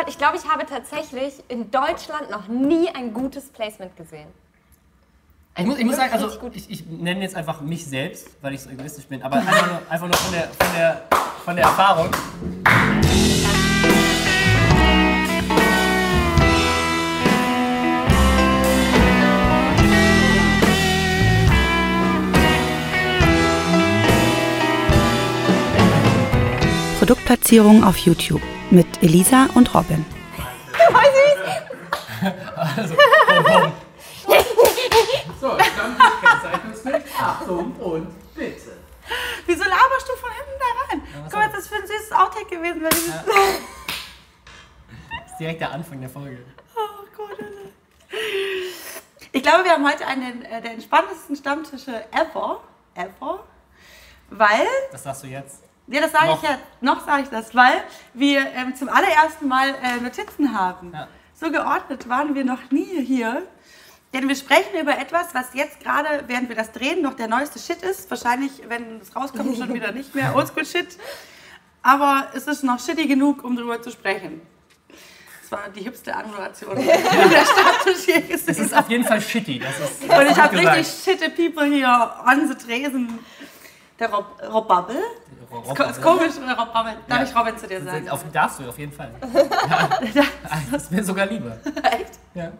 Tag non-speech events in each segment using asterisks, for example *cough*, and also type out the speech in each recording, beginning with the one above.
Gott, ich glaube, ich habe tatsächlich in Deutschland noch nie ein gutes Placement gesehen. Ich muss, ich muss sagen, also ich, ich nenne jetzt einfach mich selbst, weil ich so egoistisch bin, aber einfach nur, einfach nur von, der, von, der, von der Erfahrung. Produktplatzierung auf YouTube mit Elisa und Robin. Also, bum. So, Stammtisch-Kennzeichnungsbild. Achtung und bitte. Wieso laberst du von hinten da rein? Guck mal, das ist für ein süßes Outtake gewesen. Wenn dieses Das *laughs* ist direkt der Anfang der Folge. oh Gott, Alter. ich glaube, wir haben heute einen äh, der entspanntesten Stammtische ever. Ever. Weil Das sagst du jetzt. Ja, das sage ich ja, noch sage ich das, weil wir ähm, zum allerersten Mal äh, Notizen haben. Ja. So geordnet waren wir noch nie hier. Denn wir sprechen über etwas, was jetzt gerade, während wir das drehen, noch der neueste Shit ist. Wahrscheinlich, wenn es rauskommt, schon wieder nicht mehr Oldschool-Shit. Aber es ist noch shitty genug, um darüber zu sprechen. Das war die hübste Anmoderation, die *laughs* der Stammtisch hier gesehen Es ist auf jeden Fall shitty. Das ist, Und ich habe richtig shitte People hier on the Tresen. Der Rob, Rob Bubble. Rob- Das ist komisch, Robin? Darf Ja. ich Robin zu dir sagen? Auf, darfst du, auf jeden Fall. *laughs* Ja, das ist mir sogar lieber. Echt? Ja.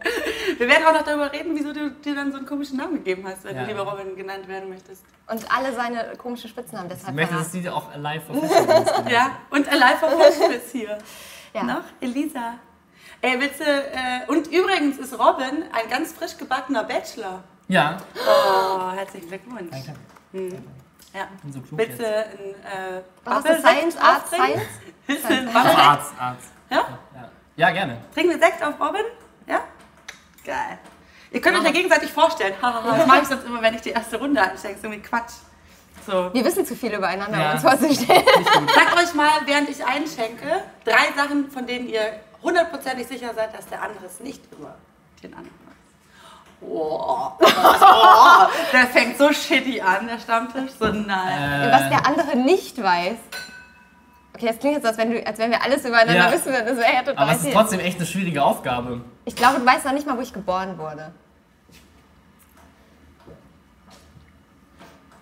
Wir werden auch noch darüber reden, wieso du dir dann so einen komischen Namen gegeben hast, wenn Ja. du lieber Robin genannt werden möchtest. Und alle seine komischen Spitznamen Ich deshalb möchte, dass die auch live verfügbar ist. Ja, und Alive of Fashion ist hier. *laughs* Ja. Noch? Elisa. Ey, willst du, äh, und übrigens ist Robin ein ganz frisch gebackener Bachelor. Ja. Oh, herzlichen Glückwunsch. Danke. Ja. bin so klug Willst du ein äh, Was ist? Science, aufbringen? Science? Willst du Sekt? Arzt, Arzt. Ja? Ja. ja, gerne. Trinken wir Sekt auf Robin? Ja? Geil. Ihr könnt euch ja gegenseitig vorstellen. Hahaha, das mache ich sonst immer, wenn ich die erste Runde einstecke. Ist irgendwie Quatsch. So. Wir wissen zu viel übereinander, Ja. um uns vorzustellen. Sagt euch mal, während ich einschenke, drei Sachen, von denen ihr hundertprozentig sicher seid, dass der andere es nicht über den anderen Oh, oh, *laughs* der fängt so shitty an, der Stammtisch. So nein. Was der andere nicht weiß. Okay, das klingt jetzt, als wenn, du, als wenn wir alles übereinander Ja. wissen. Das wäre ja total Aber es ist trotzdem echt eine schwierige Aufgabe. Ich glaube, du weißt noch nicht mal, wo ich geboren wurde.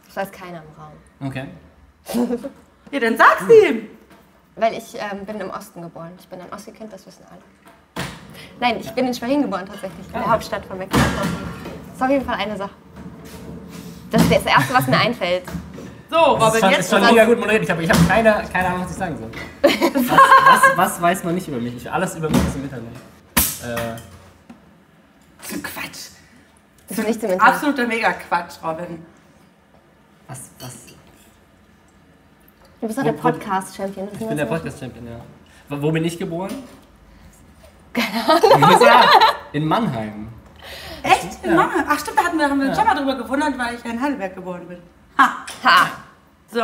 Das weiß keiner im Raum. Okay. Ja, dann sag's ihm. Weil ich ähm, bin im Osten geboren. Ich bin ein Ossi-Kind, das wissen alle. Nein, ich bin in Schwerin geboren tatsächlich, in der Hauptstadt von Mecklenburg. Das ist auf jeden Fall eine Sache. Das ist das Erste, was mir einfällt. So, Das ist Robin, schon, jetzt ist schon mega gut moderiert. Ich habe ich hab keine, keine Ahnung, was ich sagen soll. Was, was, was weiß man nicht über mich? Ich, alles über mich ist im Internet. Äh, Quatsch. Das ist nichts im Internet. Absoluter Mega-Quatsch, Robin. was, was? Du bist doch der Podcast-Champion. Ich bin der Podcast-Champion, ja. Wo bin ich geboren? Keine Ahnung. In Mannheim. Echt? In Ja. Mannheim? Ach stimmt, da hatten wir, haben wir uns schon mal drüber gewundert, weil ich ja in Heidelberg geboren bin. Ha, Ha! so.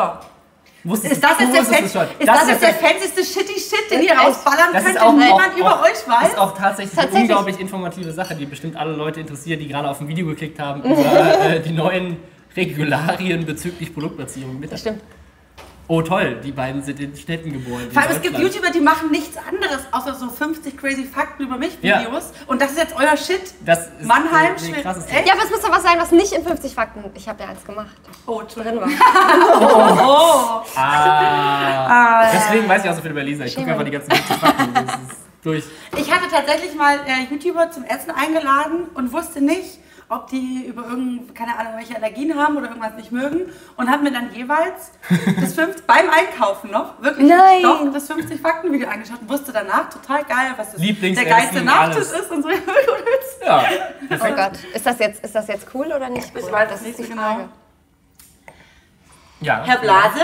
Wusstest Ist das du jetzt der, wusstest fan ist das ist jetzt der fancyste shitty Shit, den ihr rausballern das könnt, ist auch, den niemand auch, über auch, euch weiß? ist auch tatsächlich, eine Tatsächlich. unglaublich informative Sache, die bestimmt alle Leute interessiert, die gerade auf ein Video geklickt haben über *laughs* äh, die neuen Regularien bezüglich Produktplatzierung. Mit Das stimmt. Oh toll, die beiden sind in Städten geboren. Vor allem, es gibt. YouTuber, die machen nichts anderes, außer so 50 crazy Fakten über mich Ja. Videos. Und das ist jetzt euer Shit. Das ist Mannheim. Echt? Ja, aber es muss doch was sein, was nicht in 50 Fakten. Ich habe ja eins gemacht. Oh, Drin war. *laughs* Oh. Ah, deswegen weiß ich auch so viel über Lisa. Ich gucke einfach die ganzen wichtigen Fakten. Das ist *laughs* durch. Ich hatte tatsächlich mal äh, YouTuber zum Essen eingeladen und wusste nicht, ob die über irgend, keine Ahnung, welche Allergien haben oder irgendwas nicht mögen und habe mir dann jeweils *laughs* das 50, beim Einkaufen noch wirklich Nein. doch das 50 Fakten Video angeschaut und wusste danach total geil, was das der geilste Nachtisch ist und so. *laughs* Ja. Oh Gott. Ist das jetzt, ist das jetzt cool oder nicht cool? Ich weiß das nicht ist die so Frage. genau. ja. Herr Blase,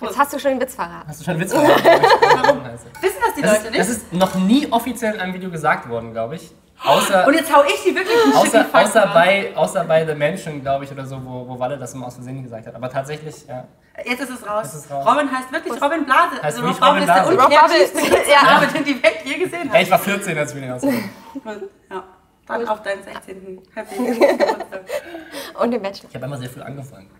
Jetzt hast du schon den Witz verraten. Hast du schon einen Witz verraten? Warum? wissen das die Das Leute ist, nicht? das ist noch nie offiziell in einem Video gesagt worden, glaube ich. Außer, und jetzt hau ich die wirklich einen außer, außer, raus. bei, außer bei The Mansion, glaube ich, oder so, wo, wo Walle das immer aus Versehen gesagt hat. Aber tatsächlich, ja. Jetzt ist es raus. Ist es raus. Robin heißt wirklich Robin Blase. Heißt also wirklich Rob Robin ist der unkreativste. Ja. *laughs* Name, den die Welt je gesehen hat. Ey, ich war 14, als ich mir den ausgesucht Ja. Dann auf deinen 16. Happy *laughs* Geburtstag. Und den Bachelor. Ich habe immer sehr früh angefangen.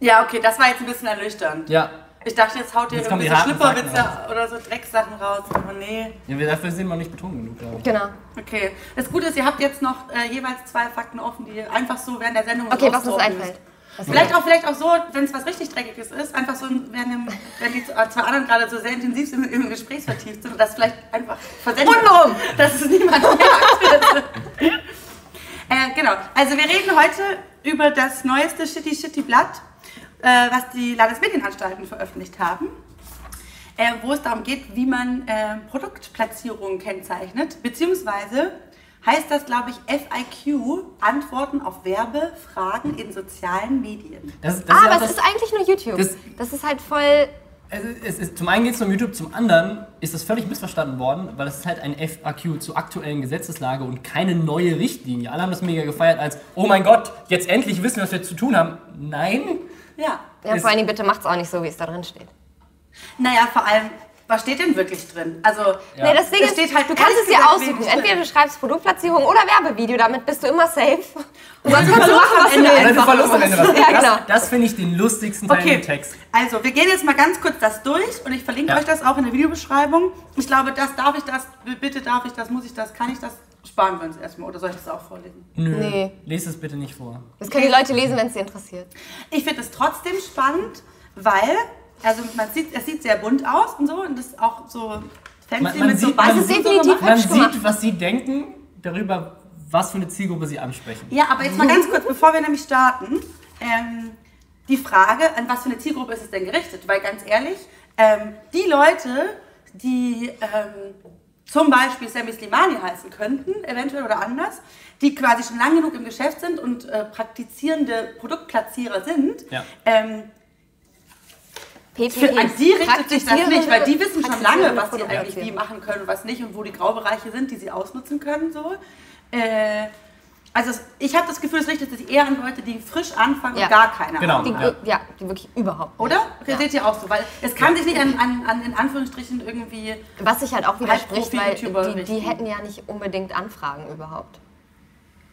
Ja, okay, das war jetzt ein bisschen ernüchternd. Ja. Ich dachte, jetzt haut ihr Jetzt Schlüpperwitze Fakten oder so Drecksachen raus. Aber nee. Ja, wir- dafür sind wir nicht betrunken genug, glaube ich. Genau. Okay. Das Gute ist, ihr habt jetzt noch äh, jeweils zwei Fakten offen, die ihr einfach so während der Sendung Okay, was uns einfällt. Was Vielleicht auch, vielleicht auch so, wenn es was richtig Dreckiges ist, einfach so, wenn, dem, wenn die zwei anderen gerade so sehr intensiv sind, im Gespräch vertieft sind und das vielleicht einfach versendet Untenrum. dass es niemand merkt. *laughs* äh, genau, also wir reden heute über das neueste Shitty Shitty Blatt, äh, was die Landesmedienanstalten veröffentlicht haben. Äh, wo es darum geht, wie man äh, Produktplatzierungen kennzeichnet, beziehungsweise heißt das, glaube ich, FIQ, Antworten auf Werbefragen in sozialen Medien. Das, das Ah, ist ja aber es das, ist eigentlich nur YouTube. das- Das, ist halt voll. also es ist, zum einen geht es um YouTube, zum anderen ist es völlig missverstanden worden, weil es ist halt ein FAQ zur aktuellen Gesetzeslage und keine neue Richtlinie. Alle haben das mega gefeiert als, oh mein Gott, jetzt endlich wissen wir, was wir zu tun haben. Nein, Ja. Ja, vor allen Dingen bitte macht's auch nicht so, wie es da drin steht. Naja, vor allem, was steht denn wirklich drin? Also, Ja. Nee, das Ding Es ist, steht halt du kannst es dir aussuchen. Entweder du schreibst Produktplatzierung oder Werbevideo, damit bist du immer safe. *laughs* Und sonst kannst du machen, was du Ende willst. Verlust am Ende. Was. Ja, genau. Das, das finde ich den lustigsten Teil Okay, im Text. also wir gehen jetzt mal ganz kurz das durch und ich verlinke Ja. euch das auch in der Videobeschreibung. Ich glaube, das darf ich das, bitte darf ich das, muss ich das, kann ich das, sparen wir uns erstmal oder soll ich das auch vorlesen? Nö, Nee. lest es bitte nicht vor. Das können die Leute lesen, wenn es sie interessiert. Ich finde es trotzdem spannend, weil, also man sieht, es sieht sehr bunt aus und so und das ist auch so fancy Man- man mit so sieht- man Buttons sieht so. Man sieht, was sie denken darüber, was für eine Zielgruppe sie ansprechen. Ja, aber jetzt mal ganz kurz, bevor wir nämlich starten, ähm, die Frage, an was für eine Zielgruppe ist es denn gerichtet? Weil ganz ehrlich, ähm, die Leute, die ähm, zum Beispiel Sammy Slimani heißen könnten, eventuell oder anders, die quasi schon lang genug im Geschäft sind und äh, praktizierende Produktplatzierer sind, Ja. ähm, PPP. für, an die richtet sich das nicht, weil die wissen schon lange, was sie eigentlich wie machen können und was nicht und wo die Graubereiche sind, die sie ausnutzen können. So. Äh, also es, ich habe das Gefühl, es richtet sich eher an Leute, die frisch anfangen Ja. und gar keine Genau. Ahnung haben. ja. die wirklich überhaupt. Oder? Okay, Ja. Seht ihr auch so, weil es kann sich nicht an, an, an in Anführungsstrichen irgendwie. Was sich halt auch widerspricht, weil die, die hätten ja nicht unbedingt Anfragen überhaupt.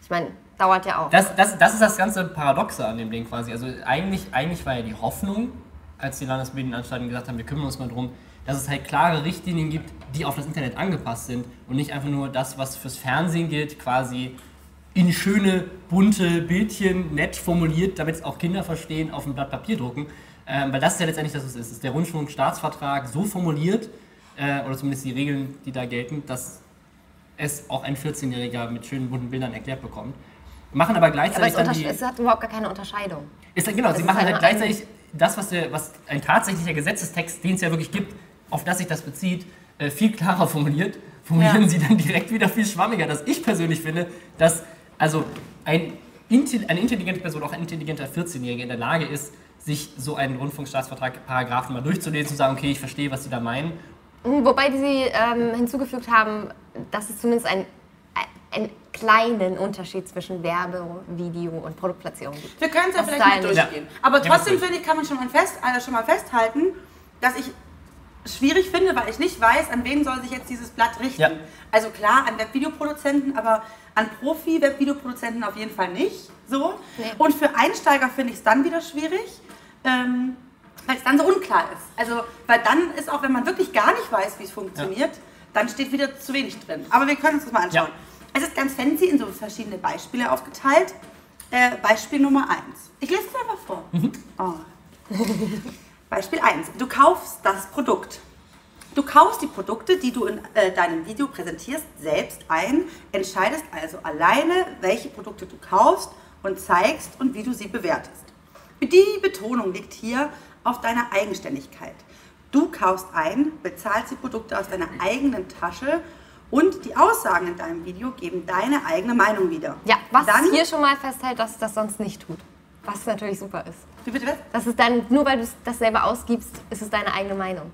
Ich meine, dauert ja auch. Das, das, das ist das ganze Paradoxe an dem Ding quasi. Also eigentlich, eigentlich war ja die Hoffnung, als die Landesmedienanstalten gesagt haben, wir kümmern uns mal drum, dass es halt klare Richtlinien gibt, die auf das Internet angepasst sind und nicht einfach nur das, was fürs Fernsehen gilt, quasi in schöne, bunte Bildchen, nett formuliert, damit es auch Kinder verstehen, auf ein Blatt Papier drucken. Ähm, weil das ist ja letztendlich das, was es ist. Es ist der Rundfunkstaatsvertrag so formuliert, äh, oder zumindest die Regeln, die da gelten, dass es auch ein 14-Jähriger mit schönen bunten Bildern erklärt bekommt. Machen aber aber gleichzeitig es, dann untersch- die, es hat überhaupt gar keine Unterscheidung. ist, genau, Es sie machen halt gleichzeitig das, was, der, was ein tatsächlicher Gesetzestext, den es ja wirklich gibt, auf das sich das bezieht, äh, viel klarer formuliert. Formulieren Ja. sie dann direkt wieder viel schwammiger. Dass ich persönlich finde, dass also ein, eine intelligente Person, auch ein intelligenter 14-Jähriger in der Lage ist, sich so einen Rundfunkstaatsvertrag, Paragraphen mal durchzulesen und zu sagen, okay, ich verstehe, was sie da meinen. Wobei sie ähm, hinzugefügt haben, dass es zumindest ein, einen kleinen Unterschied zwischen Werbe, Video und Produktplatzierung gibt. Wir können es ja Das vielleicht teilen. durchgehen. Ja. Aber Ja, trotzdem das finde ich, kann man schon mal, fest, also schon mal festhalten, dass ich schwierig finde, weil ich nicht weiß, an wen soll sich jetzt dieses Blatt richten. Ja. Also klar, an Webvideoproduzenten, aber an Profi-Webvideoproduzenten auf jeden Fall nicht. So. Nee. Und für Einsteiger finde ich es dann wieder schwierig, ähm, weil es dann so unklar ist. Also, weil dann ist auch, wenn man wirklich gar nicht weiß, wie es funktioniert, dann steht wieder zu wenig drin. Aber wir können uns das mal anschauen. Ja. Es ist ganz fancy in so verschiedene Beispiele aufgeteilt. Äh, Beispiel Nummer 1. Ich lese es einfach vor. Oh. Beispiel 1. Du kaufst das Produkt. Du kaufst die Produkte, die du in äh, deinem Video präsentierst, selbst ein, entscheidest also alleine, welche Produkte du kaufst und zeigst und wie du sie bewertest. Die Betonung liegt hier auf deiner Eigenständigkeit. Du kaufst ein, bezahlst die Produkte aus deiner eigenen Tasche und die Aussagen in deinem Video geben deine eigene Meinung wieder. Ja, was Dann, hier schon mal festhält, dass das sonst nicht tut. Was natürlich super ist. Wie bitte was? Das ist dann, nur weil du es- das selber ausgibst, ist es deine eigene Meinung.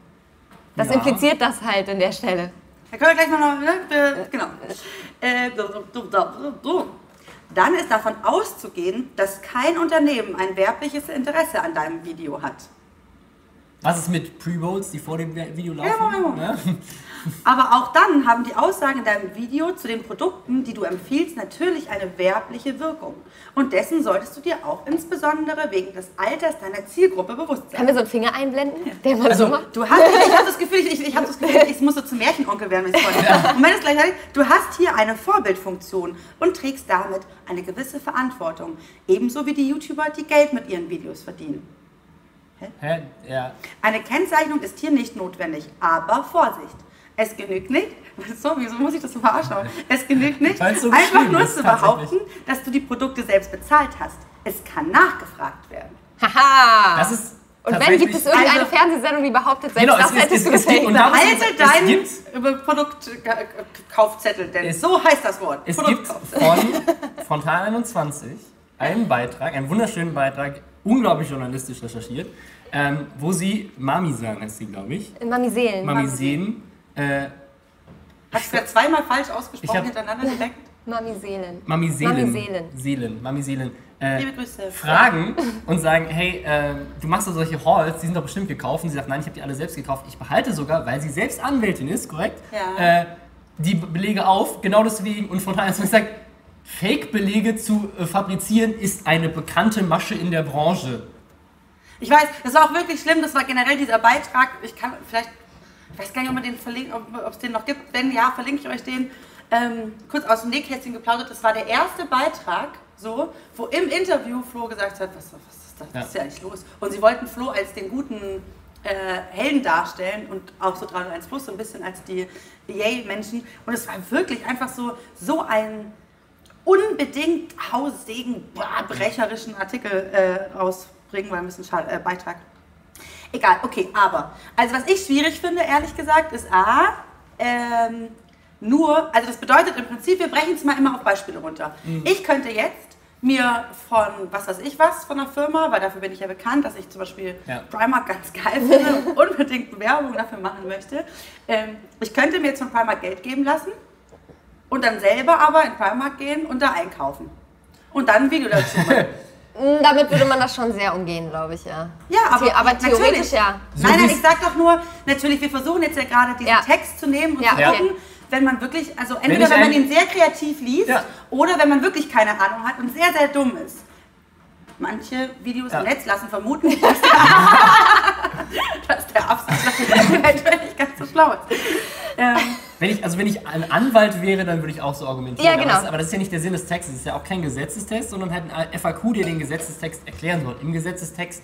Das Ja. impliziert das halt in der Stelle. Da können wir gleich mal noch, ne? genau. Äh. Dann ist davon auszugehen, dass kein Unternehmen ein werbliches Interesse an deinem Video hat. Was ist mit Pre-Rolls, die vor dem Video laufen? Moment, Moment. Ne? Aber auch dann haben die Aussagen in deinem Video zu den Produkten, die du empfiehlst, natürlich eine werbliche Wirkung. Und dessen solltest du dir auch insbesondere wegen des Alters deiner Zielgruppe bewusst sein. Können wir so einen Finger einblenden, der mal Also- so macht? Du hast, *laughs* ich habe das Gefühl, ich, ich, habe das Gefühl, ich muss so zum Märchenonkel werden, wenn ich vorhin. Und wenn es gleich heißt, du hast hier eine Vorbildfunktion und trägst damit eine gewisse Verantwortung. Ebenso wie die YouTuber, die Geld mit ihren Videos verdienen. Hä? Ja. Eine Kennzeichnung ist hier nicht notwendig, aber Vorsicht. Es genügt nicht, *laughs* so, wieso muss ich das so verarschen? Es genügt nicht, einfach nur zu behaupten, dass du die Produkte selbst bezahlt hast. Es kann nachgefragt werden. Haha! Das ist und wenn gibt es irgendeine Also- Fernsehsendung, die behauptet, selbst Genau, es- das es- hättest es- du es gibt- und es deinen Produktkaufzettel, denn Es- so heißt das Wort. Es gibt von *laughs* Frontal 21 einen Beitrag, einen wunderschönen Beitrag, unglaublich journalistisch recherchiert, ähm, wo sie Mamisan heißt sie, glaube ich, Mamiselen. Mamiseen, äh, Hast du ja zweimal falsch Ich ausgesprochen hab- hintereinander direkt? Mamiselen. Mamiselen, Mamiselen. Seelen, Mamiselen, äh, Liebe Grüße. fragen und sagen, hey, äh, du machst doch solche Halls, die sind doch bestimmt gekauft. Und sie sagt, nein, ich habe die alle selbst gekauft. Ich behalte sogar, weil sie selbst Anwältin ist, korrekt? Ja. Äh, die Be- Belege auf, genau deswegen. Und von daher sagt, Fake-Belege zu äh, fabrizieren ist eine bekannte Masche in der Branche. Ich weiß, das war auch wirklich schlimm. Das war generell dieser Beitrag. Ich kann vielleicht, ich weiß gar nicht, ob man den verlinkt, ob es den noch gibt. Wenn ja, verlinke ich euch den. Ähm, kurz aus dem Nähkästchen geplaudert. Das war der erste Beitrag, so, wo im Interview Flo gesagt hat, was, was ist das? Was ist ja eigentlich los? Und sie wollten Flo als den guten äh, Helden darstellen und auch so 301 Plus so ein bisschen als die Yay-Menschen. Und es war wirklich einfach so, so ein unbedingt Haussegen, brecherischen Artikel äh, rausbringen, weil ein bisschen schade, äh, Beitrag. Egal, okay, aber, also was ich schwierig finde, ehrlich gesagt, ist A, ähm, nur, also das bedeutet im Prinzip, wir brechen es mal immer auf Beispiele runter. Ich könnte jetzt mir von was weiß ich was von einer Firma, weil dafür bin ich ja bekannt, dass ich zum Beispiel Ja. Primark ganz geil finde und *laughs* unbedingt Werbung dafür machen möchte. Ähm, ich könnte mir jetzt von Primark Geld geben lassen und dann selber aber in Primark gehen und da einkaufen. Und dann ein Video dazu *laughs* machen. Mm, Damit würde man das schon sehr umgehen, glaube ich, ja. Ja, aber, The- aber natürlich. theoretisch ja. So nein, nein, ich sag doch nur, natürlich, wir versuchen jetzt ja gerade diesen Ja. Text zu nehmen und Ja, zu gucken, wenn man wirklich, also entweder ich wenn man ihn sehr kreativ liest Ja. oder wenn man wirklich keine Ahnung hat und sehr, sehr dumm ist. Manche Videos Ja. im Netz lassen vermuten, *laughs* dass der, *laughs* dass der Absatz *laughs* eventuell nicht ganz so schlau ist. Ähm, Wenn ich, also wenn ich ein Anwalt wäre, dann würde ich auch so argumentieren. Ja, aber, genau. das, aber das ist ja nicht der Sinn des Textes. Es ist ja auch kein Gesetzestext, sondern halt ein FAQ, der den Gesetzestext erklären soll. Im Gesetzestext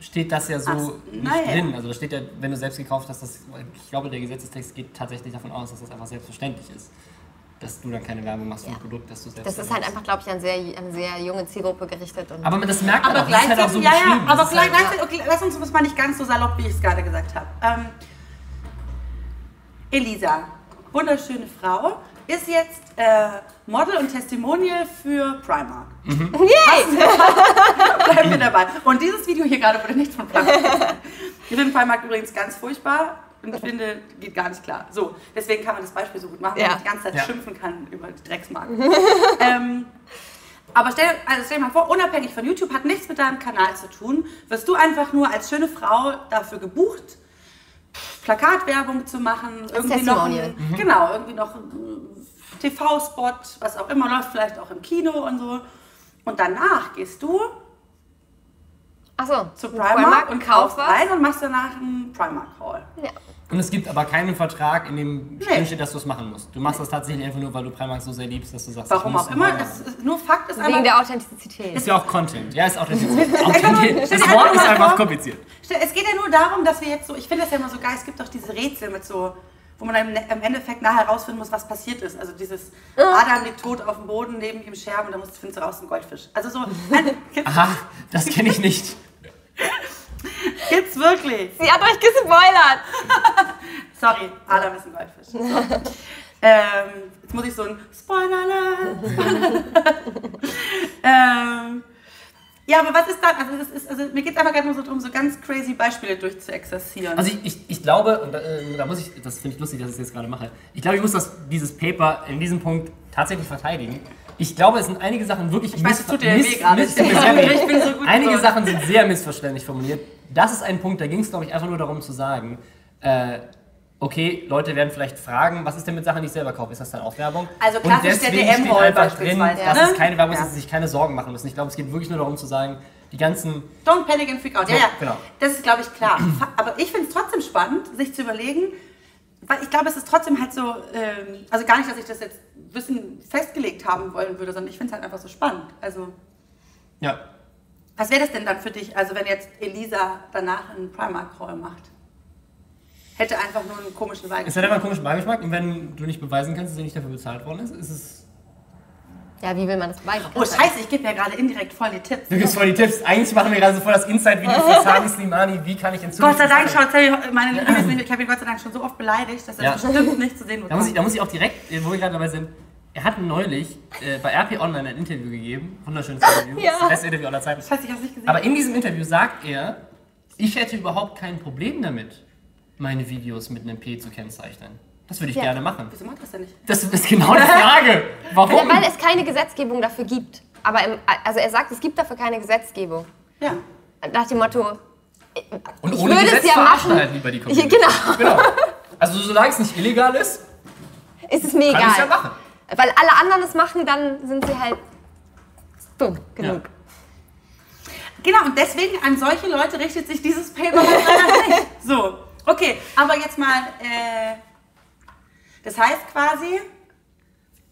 steht das ja so Ach, nicht naja. drin. Also da steht ja, wenn du selbst gekauft hast, das, ich glaube, der Gesetzestext geht tatsächlich davon aus, dass das einfach selbstverständlich ist. Dass du dann keine Werbung machst für Ja. ein Produkt, das du selbst Das ist halt einfach, glaube ich, an sehr, an sehr junge Zielgruppe gerichtet. Und Aber das merkt man aber auch, das ist halt auch gleichzeitig, so ja, ja, aber Das ist halt, okay, lass uns das mal nicht ganz so salopp, wie ich es gerade gesagt habe. Ähm, Elisa, wunderschöne Frau, ist jetzt äh, Model und Testimonial für Primark. Yay! *laughs* Bleiben wir dabei. Und dieses Video hier gerade wurde nicht von Primark. *laughs* Ich finde Primark übrigens ganz furchtbar und ich finde, geht gar nicht klar. So, deswegen kann man das Beispiel so gut machen, weil Ja. man die ganze Zeit Ja. schimpfen kann über die Drecksmarken. *laughs* ähm, aber stell, also stell dir mal vor, unabhängig von YouTube, hat nichts mit deinem Kanal zu tun, wirst du einfach nur als schöne Frau dafür gebucht, Plakatwerbung zu machen, irgendwie noch, ein, genau, irgendwie noch ein TV-Spot, was auch immer läuft, vielleicht auch im Kino und so. Und danach gehst du Achso, zu Primark, und kaufst rein und machst danach einen Primark-Haul. Ja. Und es gibt aber keinen Vertrag, in dem Nee. steht, dass du es machen musst. Du machst das tatsächlich einfach nur, weil du Primark so sehr liebst, dass du sagst, Warum auch immer, ist nur Fakt ist Wegen aber, der Authentizität. Ist ja auch Content. Ja, ist Authentizität. *laughs* Das Wort einfach ist einfach kompliziert. es geht ja nur darum, dass wir jetzt so, ich finde das ja immer so geil, es gibt doch diese Rätsel mit so, wo man dann im Endeffekt nachher herausfinden muss, was passiert ist. Also dieses Adam liegt tot auf dem Boden, neben ihm Scherben und dann musst- findest du raus einen Goldfisch. Also so, *laughs* Aha, das kenne ich nicht. *laughs* gibt's wirklich. Sie hat euch gespoilert. *laughs* Sorry, Adam ist ein Goldfisch. So. ähm, jetzt muss ich so ein Spoilerle. Spoilerle. *laughs* ähm, ja, aber was ist dann? Also, das ist, also mir geht es einfach gerade nur so darum, so ganz crazy Beispiele durchzuexerzieren. Also ich, ich, ich glaube, und da, äh, da muss ich, das finde ich lustig, dass ich es jetzt gerade mache. Ich glaube, ich muss das, dieses Paper in diesem Punkt tatsächlich verteidigen, Ich glaube, es sind einige Sachen wirklich Ich weiß, tut gerade. *laughs* Ich bin so gut Einige. Sachen sind sehr missverständlich formuliert. Das ist ein Punkt, da ging es, glaube ich, einfach nur darum zu sagen, äh, okay, Leute werden vielleicht fragen, was ist denn mit Sachen, die ich selber kaufe? Ist das dann auch Werbung? Also klassisch der drin, beispielsweise, dass ne? es keine Werbung ist, Ja. dass sie sich keine Sorgen machen müssen. Ich glaube, es geht wirklich nur darum zu sagen, die ganzen Don't panic and freak out. Ja, ja. genau. Das ist, glaube ich, klar. Aber ich finde es trotzdem spannend, sich zu überlegen, ich glaube, es ist trotzdem halt so, ähm, also gar nicht, dass ich das jetzt Wissen festgelegt haben wollen würde, sondern ich finde es halt einfach so spannend. Also, Ja. was wäre das denn dann für dich, also wenn jetzt Elisa danach einen Primark-Crawl macht? Hätte einfach nur einen komischen Wein. Es hat einfach einen komischen Beigeschmack und wenn du nicht beweisen kannst, dass er nicht dafür bezahlt worden ist, ist es. Ja, wie will man das beweisen? Oh, scheiße, ich gebe ja gerade indirekt voll die Tipps. Du gibst voll die Tipps. Eigentlich machen wir gerade so voll das Inside-Video für *laughs* Sami Slimani. Wie kann ich in Zukunft. Gott sei Dank schaut Sammy, meine Liebe, ich habe ihn Gott sei Dank schon so oft beleidigt, dass er Ja. bestimmt nicht zu sehen Da muss, ich, da muss ich auch direkt, äh, wo wir gerade dabei sind, er hat neulich äh, bei RP Online ein Interview gegeben. Wunderschönes Interview. Ja. Das beste Interview aller Zeiten. Scheiße, ich hab's nicht gesehen. Aber in diesem Interview sagt er, ich hätte überhaupt kein Problem damit, meine Videos mit einem P zu kennzeichnen. Das würde ich Ja. gerne machen. Wieso macht das denn nicht? Das ist genau die Frage. *laughs* Warum? Weil es keine Gesetzgebung dafür gibt. Aber im, also er sagt, es gibt dafür keine Gesetzgebung. Ja. Nach dem Motto, Und ich ohne würde es Gesetz ja verarschen machen. halt lieber die Ja, Community. genau, genau. Also solange es nicht illegal ist, ist es mir kann egal. ich es ja machen. Weil alle anderen es machen, dann sind sie halt dumm genug. Genau, und deswegen an solche Leute richtet sich dieses Paper nicht. So, okay, aber jetzt mal, äh, das heißt quasi,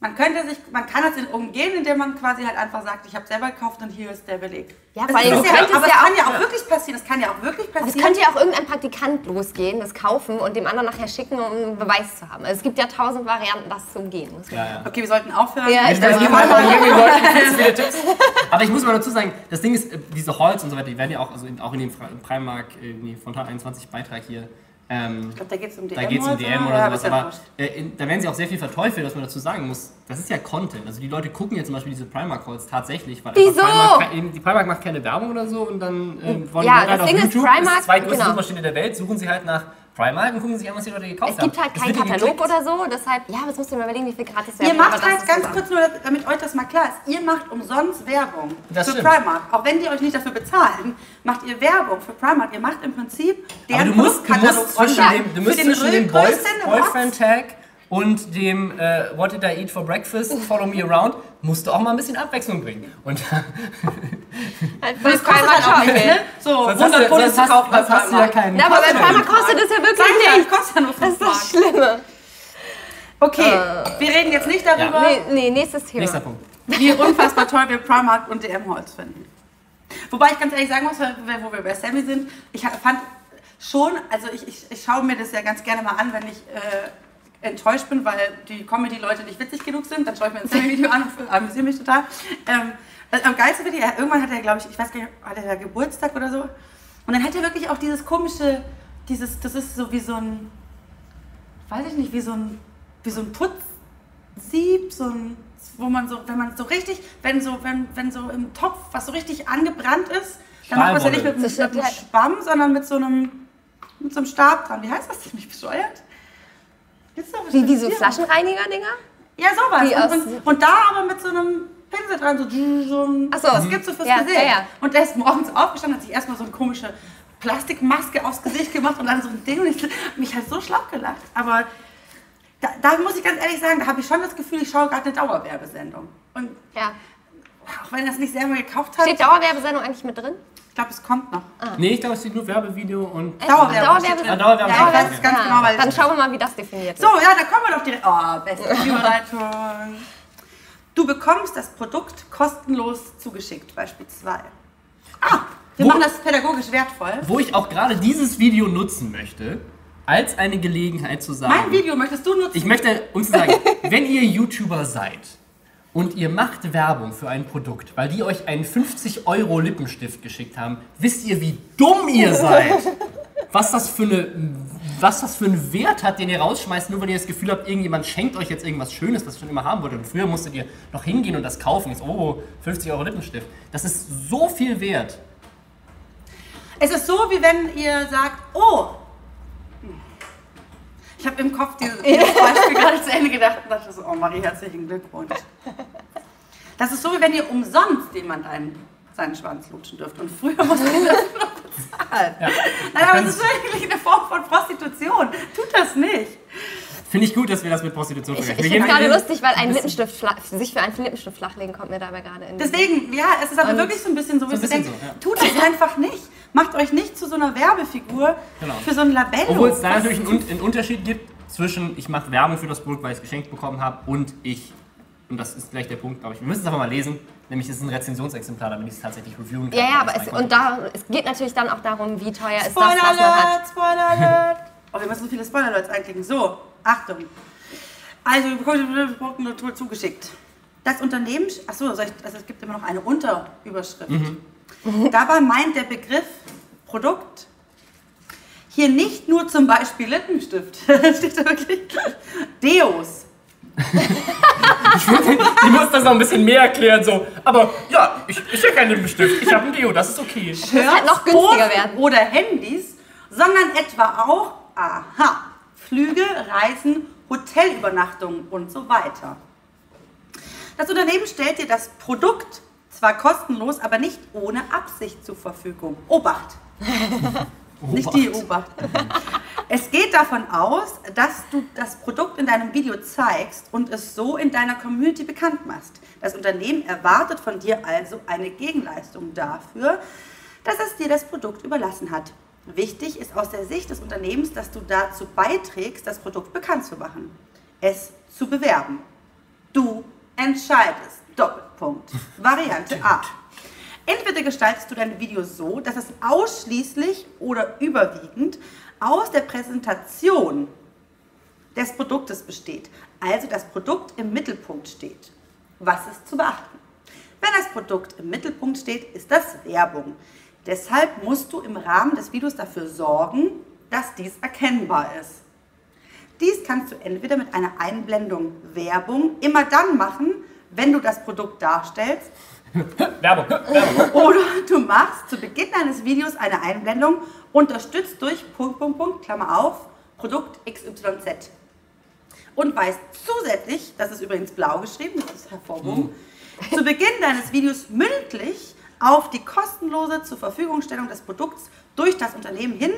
man könnte sich, man kann es umgehen, indem man quasi halt einfach sagt, ich habe selber gekauft und hier ist der Beleg. Ja, das vor allem, ist ja, aber ja es kann auch- ja auch wirklich passieren, es kann ja auch wirklich Es passieren. könnte ja auch irgendein Praktikant losgehen, das kaufen und dem anderen nachher schicken, um einen Beweis zu haben. Also es gibt ja tausend Varianten, das zu umgehen. muss man Ja, ja. Okay, wir sollten aufhören. Ja, ich Ich weiß weiß nicht, mal, aber hier den Leuten viel, viele Tipps. Aber ich muss mal dazu sagen, das Ding ist, äh, diese Halls und so weiter, die werden ja auch, also in, auch in dem Primark, äh, nee, Fontan 21 Beitrag hier, ähm, Ich glaube, da geht es um DM. da geht es um. DM oder ja, sowas, ist aber äh, in, da werden sie auch sehr viel verteufelt, was man dazu sagen muss. Das ist ja Content. Also die Leute gucken ja zum Beispiel diese Primark-Calls tatsächlich, weil Wieso? Primark, die Primark macht keine Werbung oder so und dann äh, wollen Ja, die Leute halt auf ist, YouTube, Primark- das zweitgrößte genau. Suchmaschine der Welt, suchen sie halt nach Primark und gucken sich an, was die Leute gekauft Es haben. gibt halt keinen Katalog oder so, deshalb, ja, aber jetzt musst du dir mal überlegen, wie viel gratis Ihr Werbung macht aber das halt ganz kurz nur, damit euch das mal klar ist, ihr macht umsonst Werbung Das für stimmt. Primark. Auch wenn die euch nicht dafür bezahlen, macht ihr Werbung für Primark. Ihr macht im Prinzip Aber deren du musst, du musst zwischen dem, du Für musst den zwischen dem Boy. Boyfriend-Tag und dem äh, What did I eat for breakfast, follow me around, musst du auch mal ein bisschen Abwechslung bringen. Und Das *laughs* kostet halt auch nichts, ne? So, sonst 100 hast du, Pfund kaufen bei sonst hast du ja keinen Ja, aber bei Content. Primark kostet es ja wirklich ja, nichts. kostet ja nur Das 5 ist das Schlimme. Okay, wir reden jetzt nicht darüber, Nee, nee, nächstes Thema. Nächster Punkt. wie unfassbar toll wir Primark und DM-Holz finden. Wobei ich ganz ehrlich sagen muss, wo wir bei Sammy sind, ich fand schon, also ich, ich, ich schaue mir das ja ganz gerne mal an, wenn ich äh, enttäuscht bin, weil die Comedy-Leute nicht witzig genug sind, dann schaue ich mir ein Sammy-Video an und amüsiere mich total. Ähm, also am geilsten finde ich, irgendwann hat er, glaube ich, ich weiß gar nicht, hat er Geburtstag oder so? Und dann hat er wirklich auch dieses komische, dieses, das ist so wie so ein, weiß ich nicht, wie so ein, wie so ein Putzsieb, so ein, wo man so, wenn man so richtig, wenn so, wenn, wenn so im Topf was so richtig angebrannt ist, dann macht man es ja nicht mit, mit, mit einem Schwamm, sondern mit so einem, mit so einem Stab dran. Wie heißt das? Mich bescheuert? Wie, wie so. Flaschenreiniger-Dinger? Ja, sowas. Und, und, und da aber mit so einem Pinsel dran, so, so Ach so. das gibt's so fürs Ja, Gesicht. ja, ja. Und der ist morgens aufgestanden, hat sich erstmal so eine komische Plastikmaske aufs Gesicht gemacht und dann so ein Ding und ich mich halt so schlapp gelacht. Aber da, da muss ich ganz ehrlich sagen, da habe ich schon das Gefühl, ich schaue gerade eine Dauerwerbesendung. Und Ja. auch wenn er es nicht selber gekauft hat, Steht Dauerwerbesendung eigentlich mit drin? Glaube, es kommt noch. Nee, ich glaube, es steht nur Werbevideo und. Dauerwerbung drin. Ah, Dauerwerbung. Ja, ich weiß es ganz genau, weil Dann schauen wir mal, wie das definiert So, ja, da kommen wir doch direkt. Oh, beste *laughs* Überleitung. Du bekommst das Produkt kostenlos zugeschickt, Beispiel 2. Ah, wir Wo- machen das pädagogisch wertvoll. Wo ich auch gerade dieses Video nutzen möchte, als eine Gelegenheit zu sagen. Mein Video möchtest du nutzen? Ich möchte uns sagen, *laughs* wenn ihr YouTuber seid und ihr macht Werbung für ein Produkt, weil die euch einen 50 Euro Lippenstift geschickt haben, wisst ihr, wie dumm ihr seid? *laughs* Was das für eine, was das für einen Wert hat, den ihr rausschmeißt, nur weil ihr das Gefühl habt, irgendjemand schenkt euch jetzt irgendwas Schönes, was ihr schon immer haben wolltet. Und früher musstet ihr noch hingehen und das kaufen. Jetzt, oh, 50 Euro Lippenstift. Das ist so viel wert. Es ist so, wie wenn ihr sagt, oh, ich habe im Kopf dieses, *laughs* dieses Beispiel gerade zu Ende gedacht und dachte so, oh Marie, herzlichen Glückwunsch. Das ist so, wie wenn ihr umsonst jemand einen, seinen Schwanz lutschen dürft. Und früher musste ihr das *laughs* noch bezahlen. Nein, aber es ist wirklich eine Form von Prostitution. Tut das nicht. Finde ich gut, dass wir das mit Prostitution Ich, ich vergleichen. finde gerade lustig, weil ein Lippenstift sich für einen Lippenstift flachlegen kommt mir dabei gerade in den Deswegen, ja, es ist aber wirklich so ein bisschen so, wie So ein ich bisschen denke, so, ja. tut das einfach nicht. Macht euch nicht zu so einer Werbefigur Genau. für so ein Labello. Obwohl es da natürlich einen, einen Unterschied gibt zwischen, ich mache Werbung für das Produkt, weil ich es geschenkt bekommen habe, und ich, und das ist gleich der Punkt, glaube ich, wir müssen es einfach mal lesen, nämlich es ist ein Rezensionsexemplar, damit ich es tatsächlich reviewen kann. Ja, ja, aber es, und da, es geht natürlich dann auch darum, wie teuer ist das, Spoiler was man hat. Alert, Spoiler *laughs* Alert. Oh, wir müssen so viele Spoiler Alerts einklicken. So, Achtung. Also, wir bekommen das Produkt Natur zugeschickt. Das Unternehmen, achso, also es gibt immer noch eine Unterüberschrift. Dabei meint der Begriff Produkt hier nicht nur zum Beispiel Lippenstift, *laughs* steht da wirklich, Deos. Die muss das noch ein bisschen mehr erklären, so. Aber ja, ich, ich will keinen Lippenstift, ich habe ein Deo, das ist okay. Shirts, halt noch günstiger werden. oder Handys, sondern etwa auch, aha, Flüge, Reisen, Hotelübernachtungen und so weiter. Das Unternehmen stellt dir das Produkt zwar kostenlos, aber nicht ohne Absicht zur Verfügung. Obacht! *laughs* Nicht die Obacht. Es geht davon aus, dass du das Produkt in deinem Video zeigst und es so in deiner Community bekannt machst. Das Unternehmen erwartet von dir also eine Gegenleistung dafür, dass es dir das Produkt überlassen hat. Wichtig ist aus der Sicht des Unternehmens, dass du dazu beiträgst, das Produkt bekannt zu machen, es zu bewerben. Du entscheidest. Doppelpunkt. Variante A. Entweder gestaltest du dein Video so, dass es ausschließlich oder überwiegend aus der Präsentation des Produktes besteht, also das Produkt im Mittelpunkt steht. Was ist zu beachten? Wenn das Produkt im Mittelpunkt steht, ist das Werbung. Deshalb musst du im Rahmen des Videos dafür sorgen, dass dies erkennbar ist. Dies kannst du entweder mit einer Einblendung Werbung immer dann machen, wenn du das Produkt darstellst, *laughs* Werbung, Werbung. oder du machst zu Beginn deines Videos eine Einblendung, unterstützt durch Punkt, Punkt, Punkt, Klammer auf, Produkt XYZ. Und weist zusätzlich, das ist übrigens blau geschrieben, das ist hervorgehoben, zu Beginn deines Videos mündlich auf die kostenlose zur Verfügungstellung des Produkts durch das Unternehmen hin,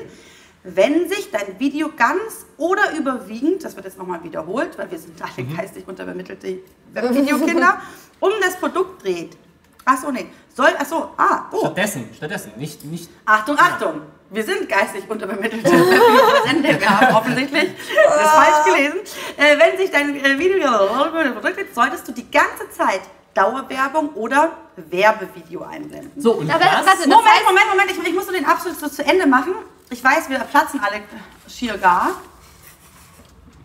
wenn sich dein Video ganz oder überwiegend, das wird jetzt nochmal wiederholt, weil wir sind alle geistig unterbemittelte *laughs* Videokinder, um das Produkt dreht. Achso, nee. Soll, achso, ah, oh. Stattdessen, stattdessen, nicht, nicht. Achtung, Achtung! Wir sind geistig unterbemittelte *laughs* gehabt, offensichtlich. Das ist falsch gelesen. Äh, wenn sich dein äh, Video verdrückt, solltest du die ganze Zeit Dauerwerbung oder Werbevideo einblenden. So, und Aber das, warte, das Moment, Moment, Moment, ich, ich muss nur den Abschluss so zu Ende machen. Ich weiß, wir platzen alle schier gar.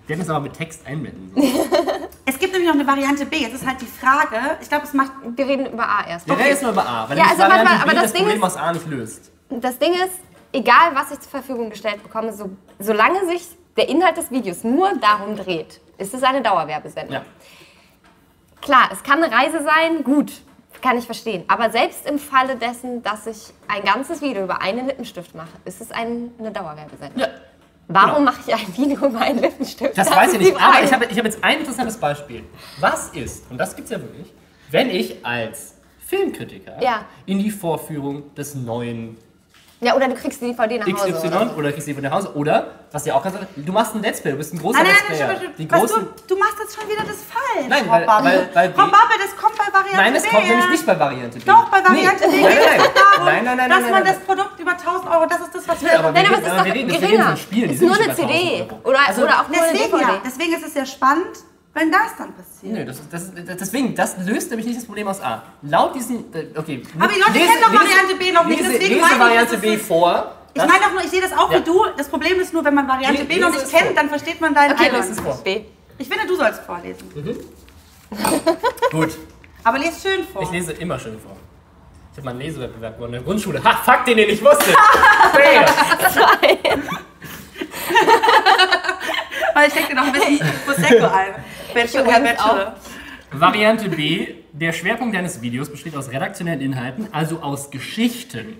wir hätten es aber mit Text einblenden sollen. *laughs* Es gibt nämlich noch eine Variante B. Jetzt ist halt die Frage, ich glaube, es macht Wir reden über A erst. Wir reden jetzt mal über A, weil Ja, also Variante mal, aber B das das Ding Problem ist- aus A nicht löst. Das Ding ist, egal was ich zur Verfügung gestellt bekomme, so, solange sich der Inhalt des Videos nur darum dreht, ist es eine Dauerwerbesendung. Ja. Klar, es kann eine Reise sein, gut, kann ich verstehen. Aber selbst im Falle dessen, dass ich ein ganzes Video über einen Lippenstift mache, ist es ein, eine Dauerwerbesendung. ja. Warum genau. mache ich ein Video über einen Lippenstift? Das, weiß ist ich nicht, aber ich habe ich hab jetzt ein interessantes Beispiel. Was ist, und das gibt es ja wirklich, wenn ich als Filmkritiker Ja. in die Vorführung des neuen Ja, oder du kriegst die DVD nach Hause. XY Oder? oder kriegst die von nach Hause oder, was ja auch ganz du machst ein Let's Play, du bist ein großer Nein, nein, Let's nein, Player. stopp, Die großen, du, du machst jetzt schon wieder das falsch. Nein, Frau weil- weil- weil Babbel, das kommt bei Variante Nein, B. kommt nämlich nicht bei Variante B. Doch, bei Variante nee. B Nein, geht nein, es nein. darum, nein, nein, nein, dass nein, man nein. das Produkt über 1000 Euro, das ist das, was wir... Aber Nein, aber es ist doch geringer. ist nur eine bei 1000 CD. Oder, Also, oder auch nur eine Deswegen, DVD. ja, deswegen ist es ja spannend, wenn das dann passiert. Nö, das, das, deswegen, das löst nämlich nicht das Problem aus A. Laut diesen, äh, okay. Aber die Leute kennen doch Variante B noch nicht, Lese, deswegen lese Variante B vor. Ich meine doch nur, ich sehe das auch Ja. wie du. Das Problem ist nur, wenn man Variante B noch lese nicht kennt, vor. dann versteht man deinen Okay, Einwand. lese es vor. B. Ich finde, du sollst vorlesen. *laughs* Gut, Aber lese schön vor. ich lese immer schön vor. Ich habe mal einen Lesewettbewerb gewonnen in der Grundschule. Ha, fuck, den, den ich wusste. *laughs* Bam. Weil ich denke noch ein bisschen Prosecco ein. Bachelor, übrigens Bachelor. Variante B. Der Schwerpunkt deines Videos besteht aus redaktionellen Inhalten, also aus Geschichten.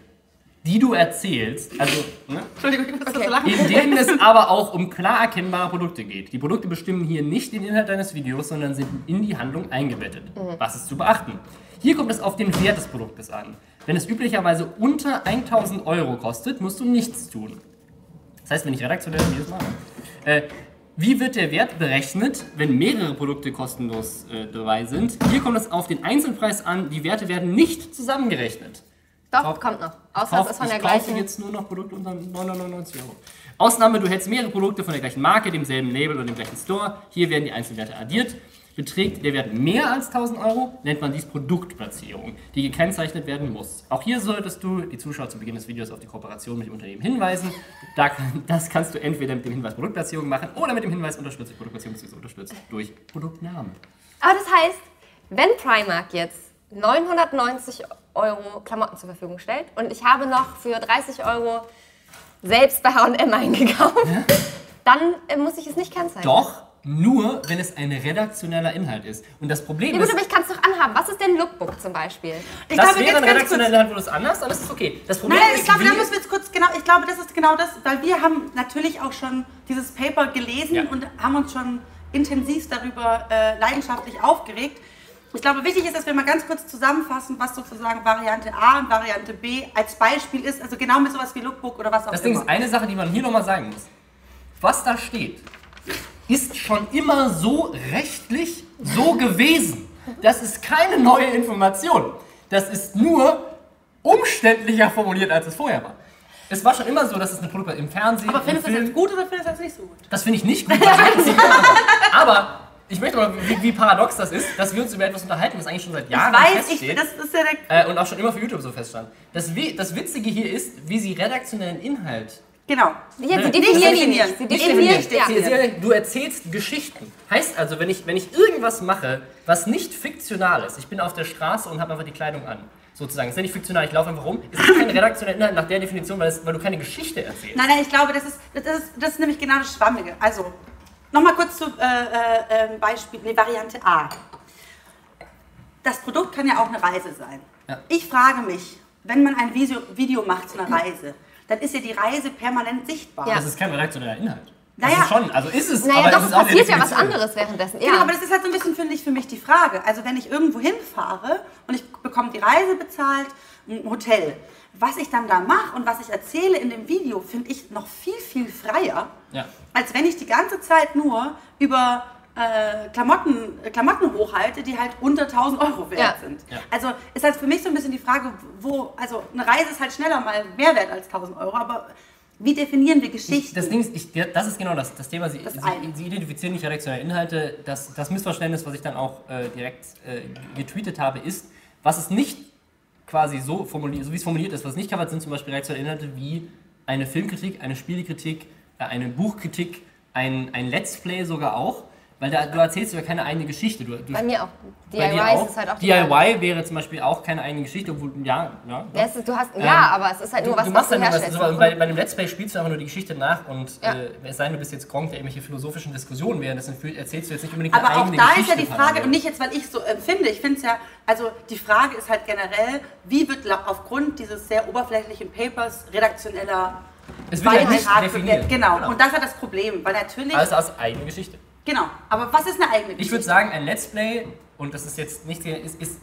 die du erzählst, also ne, Entschuldigung, ich muss Okay. so lachen. in denen es aber auch um klar erkennbare Produkte geht. Die Produkte bestimmen hier nicht den Inhalt deines Videos, sondern sind in die Handlung eingebettet. Was ist zu beachten? Hier kommt es auf den Wert des Produktes an. Wenn es üblicherweise unter 1000 Euro kostet, musst du nichts tun. Das heißt, wenn ich redaktionell Videos mache. Äh, wie wird der Wert berechnet, wenn mehrere Produkte kostenlos äh, dabei sind? Hier kommt es auf den Einzelpreis an. Die Werte werden nicht zusammengerechnet. Doch, Kauf- kommt noch. Es ist von ich der kaufe gleichen. jetzt nur noch Produkte unter 999 Euro. Ausnahme, du hältst mehrere Produkte von der gleichen Marke, demselben Label oder dem gleichen Store. Hier werden die Einzelwerte addiert. Beträgt der Wert mehr als 1000 Euro, nennt man dies Produktplatzierung, die gekennzeichnet werden muss. Auch hier solltest du die Zuschauer zu Beginn des Videos auf die Kooperation mit dem Unternehmen hinweisen. Da, das kannst du entweder mit dem Hinweis Produktplatzierung machen oder mit dem Hinweis unterstütze Produktplatzierung bzw. unterstützt durch Produktnamen. Aber das heißt, wenn Primark jetzt 990 Euro Klamotten zur Verfügung stellt und ich habe noch für 30 Euro selbst bei H&M eingekauft, dann äh, muss ich es nicht kennzeichnen. Doch, nur wenn es ein redaktioneller Inhalt ist. Und das Problem Ja gut, ist, aber ich kann es doch anhaben. Was ist denn Lookbook zum Beispiel? Ich das glaube, wäre ein redaktioneller Inhalt, wo du es anders, ist es okay. Das Problem Nein, ist, ich glaube, da müssen wir jetzt kurz genau, ich glaube, das ist genau das, weil wir haben natürlich auch schon dieses Paper gelesen Ja. und haben uns schon intensiv darüber äh, leidenschaftlich aufgeregt. Ich glaube, wichtig ist, dass wir mal ganz kurz zusammenfassen, was sozusagen Variante A und Variante B als Beispiel ist. Also genau mit sowas wie Lookbook oder was auch das Ding immer. ist eine Sache, die man hier nochmal sagen muss. Was da steht, ist schon immer so rechtlich so gewesen. Das ist keine neue Information. Das ist nur umständlicher formuliert, als es vorher war. Es war schon immer so, dass es eine Produkt im Fernsehen, Aber findest du das jetzt gut oder findest du das nicht so gut? Das finde ich nicht gut. Aber ich möchte mal, wie, wie paradox das ist, dass wir uns über etwas unterhalten, was eigentlich schon seit Jahren ich weiß, ich, feststeht. das ist ja der. äh, und auch schon immer für YouTube so feststand. Das, das Witzige hier ist, wie sie redaktionellen Inhalt. Genau. Ja, Ne, sie nicht definieren ihn nicht. Sie Nicht definieren, definieren. ja. Du erzählst Geschichten. Heißt also, wenn ich, wenn ich irgendwas mache, was nicht fiktional ist, ich bin auf der Straße und habe einfach die Kleidung an. Sozusagen. Das ist ja nicht fiktional, ich laufe einfach rum. Ist kein redaktioneller Inhalt nach der Definition, weil, es, weil du keine Geschichte erzählst. Nein, nein, ich glaube, das ist, das ist, das ist nämlich genau das Schwammige. Also, nochmal kurz zu äh, äh, äh, Beispiel, nee, Variante A. Das Produkt kann ja auch eine Reise sein. Ja. Ich frage mich, wenn man ein Video, Video macht zu einer Reise, dann ist ja die Reise permanent sichtbar. Ja. Das ist kein redaktioneller Inhalt. Naja. Also schon, also ist es, Naja, aber doch, es passiert ja was anderes währenddessen. Genau, Ja. aber das ist halt so ein bisschen, finde ich, für mich die Frage. Also wenn ich irgendwo hinfahre und ich bekomme die Reise bezahlt, ein Hotel, was ich dann da mache und was ich erzähle in dem Video, finde ich noch viel, viel freier, Ja. als wenn ich die ganze Zeit nur über äh, Klamotten, äh, Klamotten hochhalte, die halt unter 1000 Euro wert Ja. sind. Ja. Also ist halt für mich so ein bisschen die Frage, wo, also eine Reise ist halt schneller mal mehr wert als 1000 Euro, aber wie definieren wir Geschichten? Ich, das Ding ist, ich, das ist genau das, das Thema. Sie, Das sie, sie identifizieren nicht redaktionelle Inhalte. Das, das Missverständnis, was ich dann auch äh, direkt äh, getweetet habe, ist, was es nicht quasi so formuliert, so wie es formuliert ist, was es nicht covert, sind zum Beispiel redaktionelle Inhalte wie eine Filmkritik, eine Spielekritik, äh, eine Buchkritik, ein, ein Let's Play sogar auch. Weil da, du erzählst ja keine eigene Geschichte. Du, du, Bei mir auch. bei DIY ist halt auch die DIY wäre zum Beispiel auch keine eigene Geschichte, obwohl, ja, ja. Ja, ist, du hast, ja, Ähm, aber es ist halt nur was, du was machst du dann nur was, herstellst. so, bei, bei dem Let's Play spielst du einfach nur die Geschichte nach und Ja. äh, es sei denn, du bist jetzt Gronk, der irgendwelche philosophischen Diskussionen währenddessen führt, erzählst du jetzt nicht unbedingt Aber eine auch eigene da Geschichte. ist ja die Frage, und nicht jetzt, weil ich so empfinde, ich finde es ja, also die Frage ist halt generell, wie wird aufgrund dieses sehr oberflächlichen Papers redaktioneller es wird ja nicht definiert. Genau. und das ist das Problem, weil natürlich, Also als eigene Geschichte. Genau, aber was ist eine eigene Ich würde sagen, ein Let's Play, und das ist jetzt nicht, ist, ist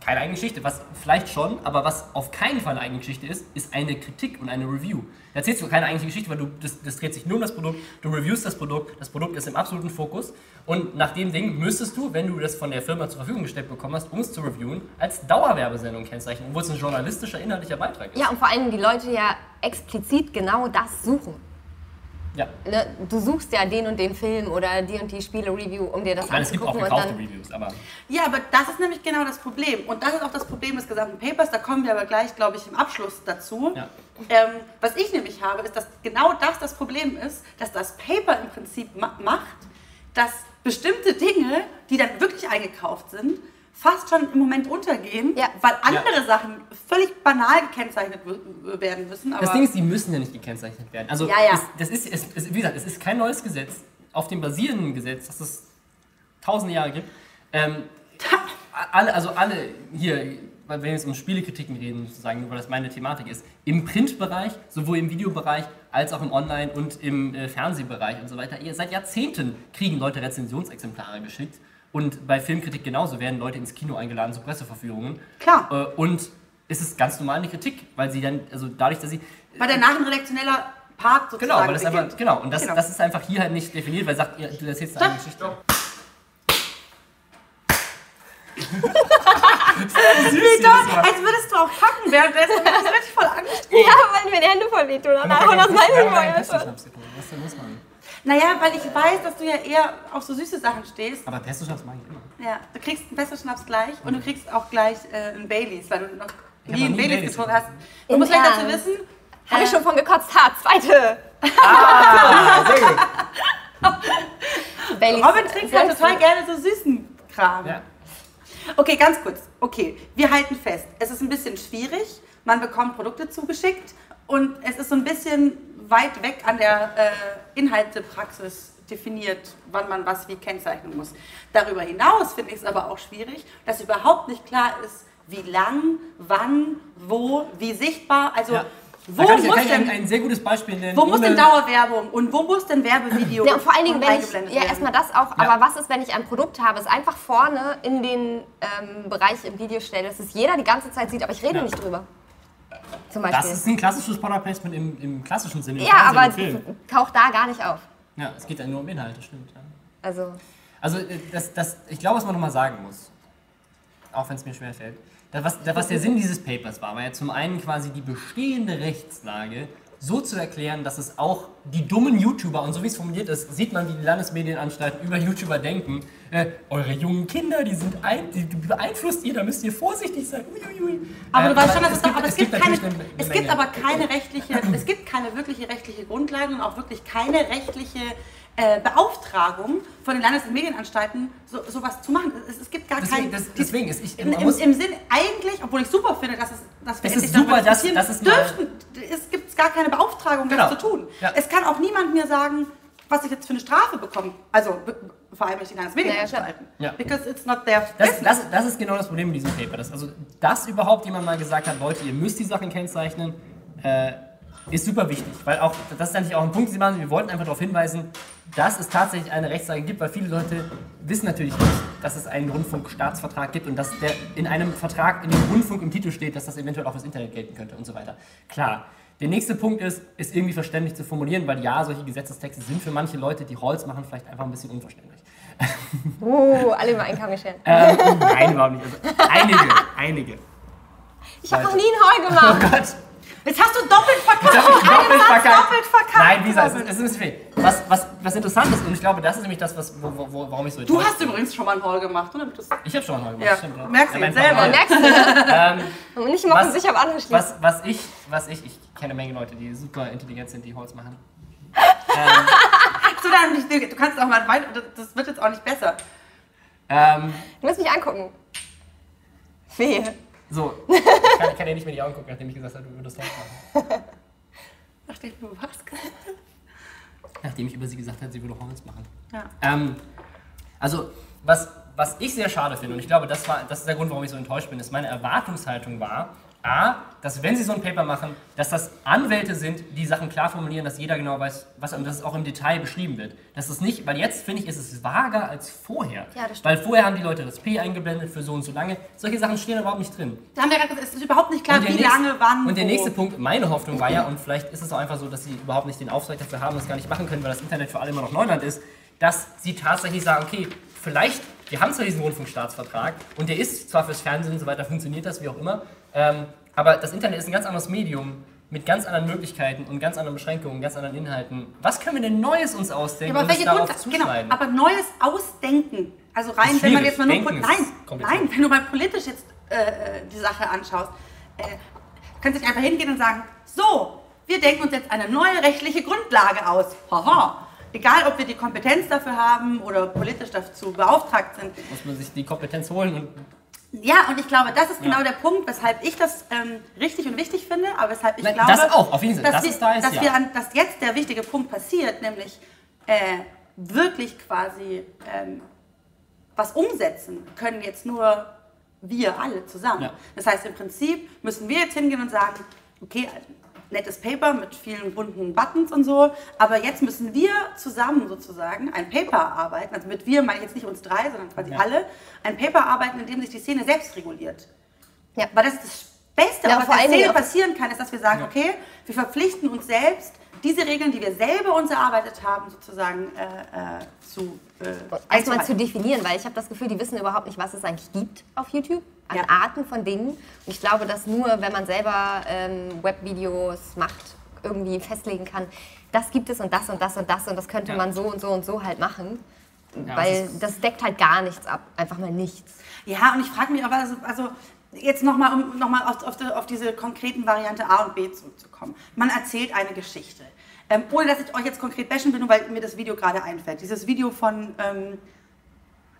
keine eigene Geschichte, was vielleicht schon, aber was auf keinen Fall eine eigene Geschichte ist, ist eine Kritik und eine Review. Da erzählst du keine eigentliche Geschichte, weil du, das, das dreht sich nur um das Produkt, du reviewst das Produkt, das Produkt ist im absoluten Fokus und nach dem Ding müsstest du, wenn du das von der Firma zur Verfügung gestellt bekommen hast, um es zu reviewen, als Dauerwerbesendung kennzeichnen, obwohl es ein journalistischer, inhaltlicher Beitrag ist. Ja, und vor allem die Leute ja explizit genau das suchen. Ja. Ne? Du suchst ja den und den Film oder die und die Spiele-Review, um dir das Ich meine, es gibt auch anzugucken gekaufte dann... Reviews, aber Ja, aber das ist nämlich genau das Problem. Und das ist auch das Problem des gesamten Papers. Da kommen wir aber gleich, glaube ich, im Abschluss dazu. Ja. Ähm, was ich nämlich habe, ist, dass genau das das Problem ist, dass das Paper im Prinzip ma macht, dass bestimmte Dinge, die dann wirklich eingekauft sind, fast schon im Moment untergehen, Ja. weil andere Sachen völlig banal gekennzeichnet werden müssen. Aber Das Ding ist, die müssen ja nicht gekennzeichnet werden. Also, Ja, ja. Es, das ist, es, es, wie gesagt, es ist kein neues Gesetz. Auf dem basierenden Gesetz, das es tausende Jahre gibt, ähm, alle, also alle hier, wenn wir jetzt um Spielekritiken reden, sozusagen, nur weil das meine Thematik ist, im Printbereich, sowohl im Videobereich als auch im Online- und im äh, Fernsehbereich und so weiter, ihr, seit Jahrzehnten kriegen Leute Rezensionsexemplare geschickt. Und bei Filmkritik genauso werden Leute ins Kino eingeladen zu Presseverführungen. Klar. Äh, und es ist ganz normal eine Kritik, weil sie dann, also dadurch, dass sie. Weil der redaktioneller Part sozusagen Genau, weil das beginnt. einfach, genau, und das, Genau. das ist einfach hier halt nicht definiert, weil sagt, ihr, du erzählst eine Geschichte. Wie *laughs* toll, als würdest du auch packen, währenddessen du bist richtig voll angestrengt. Ja, weil mir die Hände voll wehtun. danach. Und das weiß ich mal jetzt schon. Was ist denn los, Mann? Naja, weil ich weiß, dass du ja eher auf so süße Sachen stehst. Aber Pesto-Schnaps mag ich immer. Ja, du kriegst einen Pesto-Schnaps gleich und du kriegst auch gleich äh, einen Baileys, weil du noch nie einen Baileys Baileys getrunken hast. Du Im musst vielleicht dazu wissen, Habe ich schon von gekotzt. Ha, zweite. Ah, sehr gut. Baileys. Robin trinkt ja Selbst- total gerne so süßen Kram. Ja. Okay, ganz kurz. Okay, wir halten fest. Es ist ein bisschen schwierig. Man bekommt Produkte zugeschickt und es ist so ein bisschen weit weg an der äh, Inhaltepraxis definiert, wann man was wie kennzeichnen muss. Darüber hinaus finde ich es aber auch schwierig, dass überhaupt nicht klar ist, wie lang, wann, wo, wie sichtbar. Also Ja. wo da kann ich, muss kann ich ein, denn ein sehr gutes Beispiel nennen. wo muss denn Dauerwerbung und wo muss denn Werbevideo Ja, vor allen Dingen, wenn ich, eingeblendet ja, werden? erstmal das auch, Ja. aber was ist, wenn ich ein Produkt habe, es einfach vorne in den ähm, Bereich im Video stelle, dass es jeder die ganze Zeit sieht, aber ich rede Ja. nicht drüber. Zum Beispiel. Das ist ein klassisches Product Placement im, im klassischen Sinne. im ja, Fernsehen, aber Film. taucht da gar nicht auf. Ja, es geht ja nur um Inhalte, stimmt. Ja. Also, Also, äh, das, das, ich glaube, was man nochmal sagen muss, auch wenn es mir schwerfällt, das, was, das, was der Sinn dieses Papers war, war ja zum einen quasi die bestehende Rechtslage so zu erklären, dass es auch die dummen YouTuber, und so wie es formuliert ist, sieht man, wie die Landesmedienanstalten über YouTuber denken, äh, eure jungen Kinder, die sind ein, die beeinflusst ihr, da müsst ihr vorsichtig sein. Uiuiui. Aber Äh, du weißt schon, dass es, gibt- aber es gibt, keine, eine- eine es gibt aber keine rechtliche, *clears throat* es gibt keine wirkliche rechtliche Grundlage und auch wirklich keine rechtliche äh, Beauftragung von den Landesmedienanstalten, so, sowas zu machen. Es, es gibt gar Deswegen, kein. das, deswegen ist ich, Im, im, Im Sinn eigentlich, obwohl ich super finde, dass, es, dass wir Es ist super, dass- dass es dürften, es gibt gar keine Beauftragung, das Genau. zu tun. Ja. Es kann auch niemand mir sagen, was ich jetzt für eine Strafe bekomme. Also vor allem durch die Landesmedienanstalten. Ja. Because it's not their Das, das, das ist genau das Problem mit diesem Paper. Das, also, dass überhaupt jemand mal gesagt hat, Leute, ihr müsst die Sachen kennzeichnen, äh, ist super wichtig. Weil auch, das ist eigentlich auch ein Punkt, den Sie machen, wir wollten einfach darauf hinweisen, dass es tatsächlich eine Rechtslage gibt, weil viele Leute wissen natürlich nicht, dass es einen Rundfunkstaatsvertrag gibt und dass der in einem Vertrag in dem Rundfunk im Titel steht, dass das eventuell auch fürs Internet gelten könnte und so weiter. Klar. Der nächste Punkt ist, ist irgendwie verständlich zu formulieren, weil ja, solche Gesetzestexte sind für manche Leute, die Holz machen, vielleicht einfach ein bisschen unverständlich. *laughs* uh, alle über einen Kamm geschert. Ähm, nein, überhaupt nicht. Also, einige, einige. Ich habe noch nie ein Heu *laughs* gemacht. Oh Gott. Jetzt hast du doppelt verkackt. Jetzt hab ich doppelt verkackt. doppelt verkackt. Nein, Lisa, es ist, es ist ein bisschen viel. Was, was, was interessant ist, und ich glaube, das ist nämlich das, was, wo, wo, wo, warum ich so Du hast bin. übrigens schon mal einen Haul gemacht, oder? Das, Ich habe schon mal gemacht, Ja, stimmt. merkst du mein jetzt selber. Merkst du? Ähm, *laughs* Und nicht mal von Was- sich auf andere schließen. was, was, ich, was ich, ich kenne eine Menge Leute, die super intelligent sind, die Holz machen. *laughs* so, dann, du kannst auch mal weiter, das- das wird jetzt auch nicht besser. Ähm, Du musst mich angucken. Wehe. So, ich *laughs* kann, ich kann dir nicht mehr die Augen gucken, nachdem ich gesagt habe, du würdest Holz machen. *laughs* Nachdem du was gesagt hast. Nachdem ich über sie gesagt habe, sie würde Holz machen. Ja. Ähm, also, was, was ich sehr schade finde, und ich glaube, das, war, das ist der Grund, warum ich so enttäuscht bin, ist, meine Erwartungshaltung war, A, dass wenn sie so ein Paper machen, dass das Anwälte sind, die Sachen klar formulieren, dass jeder genau weiß, was und dass es auch im Detail beschrieben wird. Das ist nicht, weil jetzt finde ich, ist es vager als vorher. Ja, das weil vorher haben die Leute das P eingeblendet für so und so lange. Solche Sachen stehen überhaupt nicht drin. Da haben wir gerade gesagt, es ist überhaupt nicht klar, wie nächste- lange, wann, Und der wo. nächste Punkt, meine Hoffnung war ja, und vielleicht ist es auch einfach so, dass sie überhaupt nicht den Auftrag dafür haben und es gar nicht machen können, weil das Internet für alle immer noch Neuland ist, dass sie tatsächlich sagen, okay, vielleicht, wir haben zwar diesen Rundfunkstaatsvertrag und der ist zwar fürs Fernsehen und so weiter, funktioniert das, wie auch immer, ähm, aber das Internet ist ein ganz anderes Medium mit ganz anderen Möglichkeiten und ganz anderen Beschränkungen, ganz anderen Inhalten. Was können wir denn Neues uns Ja, ausdenken aber und uns welche Grund, genau, aber neues Ausdenken. Also rein, wenn man jetzt mal nur Denken nein, nein, wenn du mal politisch jetzt äh, die Sache anschaust, äh, kannst du nicht einfach hingehen und sagen, so, wir denken uns jetzt eine neue rechtliche Grundlage aus. Haha. Egal, ob wir die Kompetenz dafür haben oder politisch dazu beauftragt sind. Muss man sich die Kompetenz holen und Ja, und ich glaube, das ist Ja. genau der Punkt, weshalb ich das ähm, richtig und wichtig finde, aber weshalb ich Nein, glaube, das auch, auf jeden Fall. dass, Dass wir, da ist, dass, ja. wir dass jetzt der wichtige Punkt passiert, nämlich äh, wirklich quasi ähm, was umsetzen, können jetzt nur wir alle zusammen. Ja. Das heißt, im Prinzip müssen wir jetzt hingehen und sagen, okay, nettes Paper mit vielen bunten Buttons und so, aber jetzt müssen wir zusammen sozusagen ein Paper arbeiten, also mit wir meine ich jetzt nicht uns drei, sondern quasi Ja. alle, ein Paper arbeiten, in dem sich die Szene selbst reguliert. Ja. Weil das ist das Beste, Ja, was vor der Szene passieren kann, ist, dass wir sagen, Ja. okay, wir verpflichten uns selbst, diese Regeln, die wir selber uns erarbeitet haben, sozusagen äh, äh, zu Erstmal zu definieren, weil ich habe das Gefühl, die wissen überhaupt nicht, was es eigentlich gibt auf YouTube. An Ja. Arten von Dingen. Und ich glaube, dass nur, wenn man selber ähm, Webvideos macht, irgendwie festlegen kann, das gibt es und das und das und das und das könnte Ja. man so und so und so halt machen. Ja, weil das deckt halt gar nichts ab. Einfach mal nichts. Ja, und ich frage mich aber, also, also jetzt nochmal, um nochmal auf, auf, auf diese konkreten Variante A und B zurückzukommen. Man erzählt eine Geschichte. Ähm, ohne dass ich euch jetzt konkret bashen will, nur weil mir das Video gerade einfällt. Dieses Video von ähm,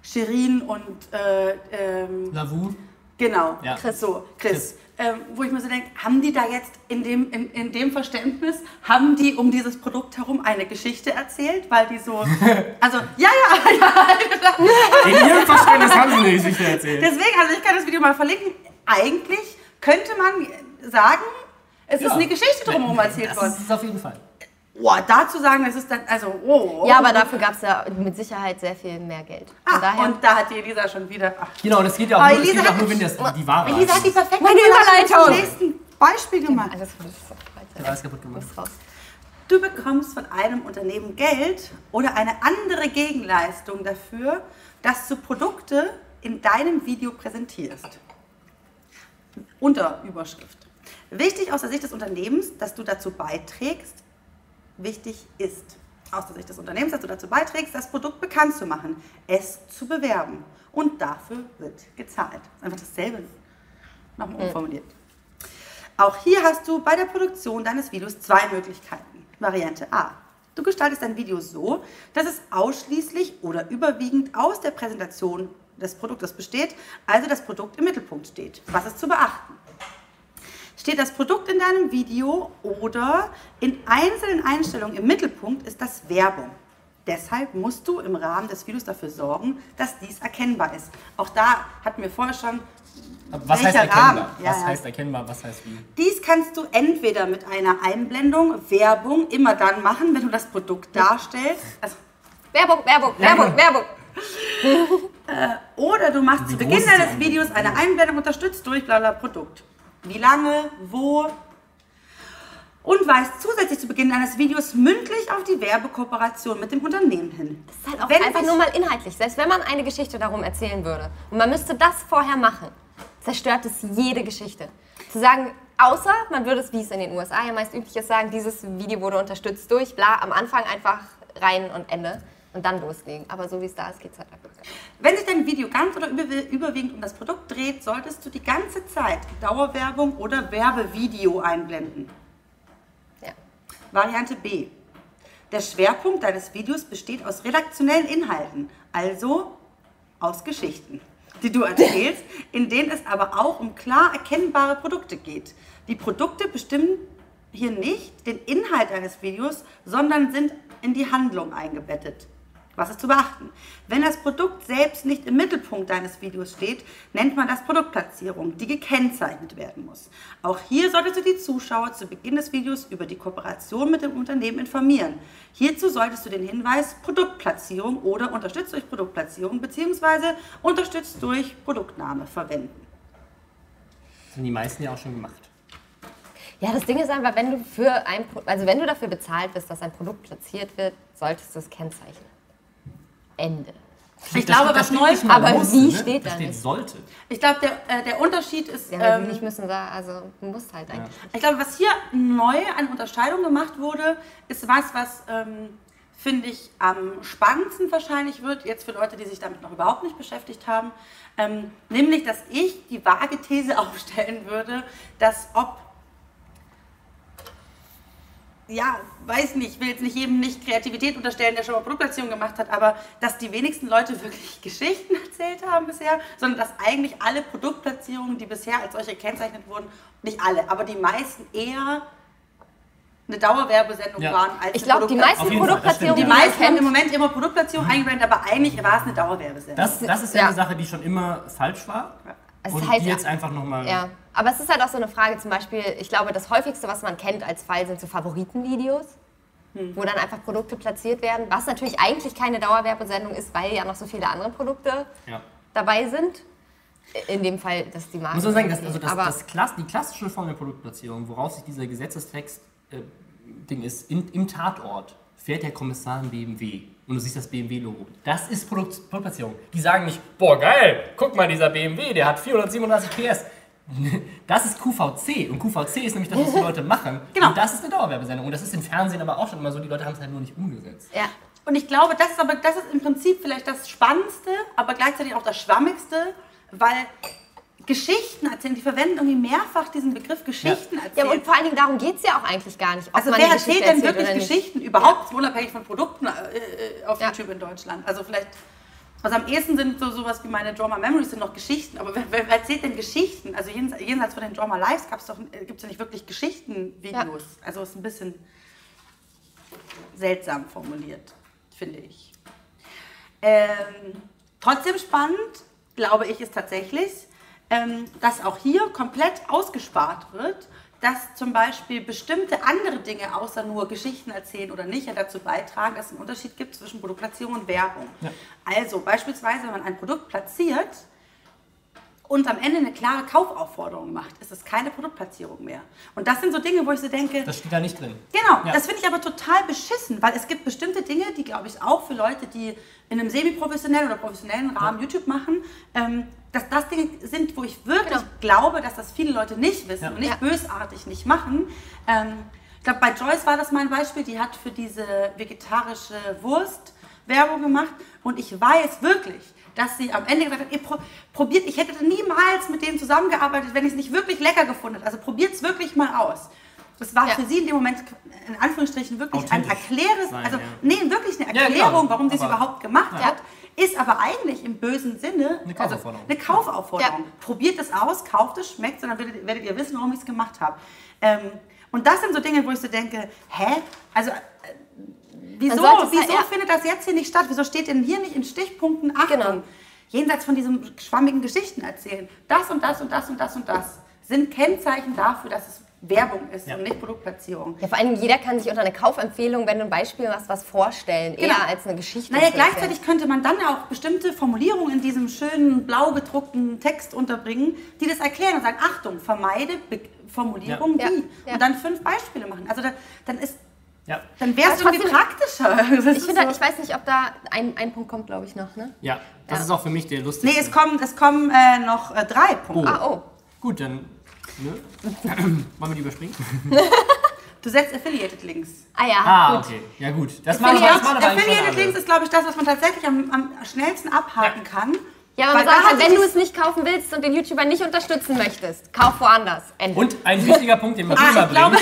Shirin und äh, ähm, Lavu. Genau, Ja. Chris. So, Chris. Chris. Ähm, wo ich mir so denke, haben die da jetzt in dem, in, in dem Verständnis, haben die um dieses Produkt herum eine Geschichte erzählt? Weil die so, *laughs* also, ja, *laughs* ja, ja, In ihrem Verständnis haben sie eine Geschichte erzählt. deswegen, also ich kann das Video mal verlinken. Eigentlich könnte man sagen, es ist Ja. eine Geschichte drumherum erzählt Das worden. ist es auf jeden Fall. Boah, dazu sagen, es ist dann, also, oh. Ja, aber dafür gab es ja mit Sicherheit sehr viel mehr Geld. Von Ah, daher. und da hat die Elisa schon wieder, ach, Genau, das geht ja auch, Aber nur, das Elisa geht auch hat nur, wenn das die Ware Elisa hat die ist. perfekte Meine Überleitung zum nächsten Beispiel gemacht. alles das ist Der war alles kaputt gemacht. Du bekommst von einem Unternehmen Geld oder eine andere Gegenleistung dafür, dass du Produkte in deinem Video präsentierst. Unterüberschrift. Wichtig aus der Sicht des Unternehmens, dass du dazu beiträgst, wichtig ist aus der Sicht des Unternehmens, dass du dazu beiträgst, das Produkt bekannt zu machen, es zu bewerben. Und dafür wird gezahlt. Einfach dasselbe nochmal umformuliert. Auch hier hast du bei der Produktion deines Videos zwei Möglichkeiten. Variante A. Du gestaltest dein Video so, dass es ausschließlich oder überwiegend aus der Präsentation des Produktes besteht, also das Produkt im Mittelpunkt steht. Was ist zu beachten? Steht das Produkt in deinem Video oder in einzelnen Einstellungen im Mittelpunkt, ist das Werbung. Deshalb musst du im Rahmen des Videos dafür sorgen, dass dies erkennbar ist. Auch da hatten wir vorher schon Aber Was heißt erkennbar? Rahmen? Ja, was ja. heißt erkennbar? Was heißt wie? Dies kannst du entweder mit einer Einblendung, Werbung, immer dann machen, wenn du das Produkt darstellst. Also, Werbung, Werbung, Werbung, genau. Werbung. oder du machst Wie zu Beginn deines? Videos eine Einblendung unterstützt durch bla bla Produkt. Wie lange, wo. Und weist zusätzlich zu Beginn deines Videos mündlich auf die Werbekooperation mit dem Unternehmen hin. Das ist halt auch Wenn einfach nur mal inhaltlich. Selbst wenn man eine Geschichte darum erzählen würde und man müsste das vorher machen, zerstört es jede Geschichte. Zu sagen, außer man würde es, wie es in den USA ja meist üblich ist, sagen, dieses Video wurde unterstützt durch, bla, am Anfang einfach rein und Ende und dann loslegen. Aber so wie es da ist, geht es halt einfach. Wenn sich dein Video ganz oder über- überwiegend um das Produkt dreht, solltest du die ganze Zeit Dauerwerbung oder Werbevideo einblenden. Ja. Variante B. Der Schwerpunkt deines Videos besteht aus redaktionellen Inhalten, also aus Geschichten, die du erzählst, *laughs* in denen es aber auch um klar erkennbare Produkte geht. Die Produkte bestimmen hier nicht den Inhalt deines Videos, sondern sind in die Handlung eingebettet. Was ist zu beachten? Wenn das Produkt selbst nicht im Mittelpunkt deines Videos steht, nennt man das Produktplatzierung, die gekennzeichnet werden muss. Auch hier solltest du die Zuschauer zu Beginn des Videos über die Kooperation mit dem Unternehmen informieren. Hierzu solltest du den Hinweis Produktplatzierung oder unterstützt durch Produktplatzierung bzw. unterstützt durch Produktname verwenden. Das haben die meisten ja auch schon gemacht. Ja, das Ding ist einfach, wenn du für ein, also wenn du dafür bezahlt bist, dass ein Produkt platziert wird, solltest du es kennzeichnen. Ende. Ich glaube, Da was neu, mal aber muss, wie ne? steht da da steht nicht? sollte. ich glaube, der, äh, der Unterschied ist, Ja, ähm, nicht müssen da, also du musst halt eigentlich. Ich glaube, was hier neu an Unterscheidung gemacht wurde, ist was, was, ähm, finde ich, am spannendsten wahrscheinlich wird, jetzt für Leute, die sich damit noch überhaupt nicht beschäftigt haben. Ähm, nämlich, dass ich die vage These *laughs* aufstellen würde, dass ob, ja, weiß nicht, ich will jetzt nicht jedem nicht Kreativität unterstellen, der schon mal Produktplatzierung gemacht hat, aber dass die wenigsten Leute *laughs* wirklich Geschichten erzählt haben bisher, sondern dass eigentlich alle Produktplatzierungen, die bisher als solche gekennzeichnet wurden, nicht alle, aber die meisten eher eine Dauerwerbesendung Ja. waren als Ich glaube, die meisten Produktplatzierungen, Die meisten haben im Moment immer Produktplatzierung eingebrannt, aber eigentlich war es eine Dauerwerbesendung. Das, das ist ja, Ja. eine Sache, die schon immer falsch war. Es Und ist halt, die jetzt einfach nochmal. ja. Aber es ist halt auch so eine Frage, zum Beispiel, ich glaube, das häufigste, was man kennt als Fall, sind so Favoritenvideos, wo dann einfach Produkte platziert werden, was natürlich eigentlich keine Dauerwerbesendung ist, weil ja noch so viele andere Produkte Ja. dabei sind. In dem Fall, dass die Marke. Muss man sagen, dass, also das, Aber das Klass, die klassische Form der Produktplatzierung, worauf sich dieser Gesetzestext äh, Ding ist, in, im Tatort fährt der Kommissar ein BMW und du siehst das BMW-Logo. Das ist Produkt, Produktplatzierung. Die sagen nicht, boah geil, guck mal, dieser BMW, der hat 437 PS. *laughs* Das ist QVC und QVC ist nämlich das, was die *laughs* Leute machen. Genau. Und das ist eine Dauerwerbesendung und das ist im Fernsehen aber auch schon immer so, die Leute haben es halt nur nicht umgesetzt. ja. Und ich glaube, das ist aber das ist im Prinzip vielleicht das Spannendste, aber gleichzeitig auch das Schwammigste, weil Geschichten erzählen, die verwenden irgendwie mehrfach diesen Begriff Geschichten ja, erzählen. und vor allen Dingen darum geht es ja auch eigentlich gar nicht. also wer erzählt denn wirklich. Geschichten überhaupt, unabhängig von Produkten äh, äh, auf Ja. YouTube in Deutschland? Also vielleicht, also am ehesten sind so sowas wie meine Drama Memories sind noch Geschichten, aber wer, wer erzählt denn Geschichten? Also jenseits, von den Drama Lives gibt es ja nicht wirklich Geschichtenvideos. Also ist ein bisschen seltsam formuliert, finde ich. Ähm, trotzdem spannend, glaube ich, ist tatsächlich, ähm, dass auch hier komplett ausgespart wird, dass zum Beispiel bestimmte andere Dinge außer nur Geschichten erzählen oder nicht ja dazu beitragen, dass es einen Unterschied gibt zwischen Produktplatzierung und Werbung. Also beispielsweise, wenn man ein Produkt platziert und am Ende eine klare Kaufaufforderung macht, ist es keine Produktplatzierung mehr. Und das sind so Dinge, wo ich so denke, Das steht da nicht drin. Genau, Ja. das finde ich aber total beschissen, weil es gibt bestimmte Dinge, die glaube ich auch für Leute, die in einem semi-professionellen oder professionellen Rahmen YouTube machen, ähm, dass das Dinge sind, wo ich wirklich Genau. glaube, dass das viele Leute nicht wissen Ja. und nicht Ja. bösartig nicht machen. Ähm, ich glaube, bei Joyce war das mal ein Beispiel, die hat für diese vegetarische Wurst Werbung gemacht und ich weiß wirklich, dass sie am Ende gesagt hat, ihr pro probiert, ich hätte niemals mit denen zusammengearbeitet, wenn ich es nicht wirklich lecker gefunden hätte. Also probiert es wirklich mal aus. Das war Ja. für sie in dem Moment in Anführungsstrichen wirklich ein erkläres, also ja. nee, wirklich eine Ja, Erklärung, genau. warum sie es überhaupt gemacht Ja. hat, ist aber eigentlich im bösen Sinne Eine also Kaufaufforderung. eine Kaufaufforderung. Ja. Probiert es aus, kauft es, schmeckt und dann werdet, werdet ihr wissen, warum ich es gemacht habe. Ähm, und das sind so Dinge, wo ich so denke, hä? Also äh, wieso, es wieso halt- ja. findet das jetzt hier nicht statt? Wieso steht denn hier nicht in Stichpunkten Achtung? Genau. Jenseits von diesem schwammigen Geschichten erzählen. Das und das und das und das und das sind Kennzeichen dafür, dass es Werbung ist Ja. und nicht Produktplatzierung. Ja, vor allem jeder kann sich unter eine Kaufempfehlung, wenn du ein Beispiel machst, was vorstellen, Genau. eher als eine Geschichte. Naja, gleichzeitig könnte man dann auch bestimmte Formulierungen in diesem schönen blau gedruckten Text unterbringen, die das erklären und sagen, Achtung, vermeide Be Ja. wie. Ja. Ja. Und dann fünf Beispiele machen. Also da, dann ist, Ja. dann wäre es irgendwie praktischer. *laughs* Ich, finde, so- ich weiß nicht, ob da ein, ein Punkt kommt, glaube ich, noch. Ne? Ja, das Ja. ist auch für mich der lustigste. nee, es kommen, es kommen äh, noch äh, drei Punkte. Ah, oh. Gut, dann. Ne? *laughs* Wollen wir die überspringen? *laughs* Du setzt Affiliated Links. Ah ja, Ah, gut. okay. Ja, gut. Das machen wir Affiliated. Links ist, glaube ich, das, was man tatsächlich am, am schnellsten abhaken kann. Ja, aber man sagt halt, wenn du es nicht kaufen willst und den YouTuber nicht unterstützen möchtest, kauf woanders. Ende. Und ein wichtiger Punkt, den Marie Ah, glaube-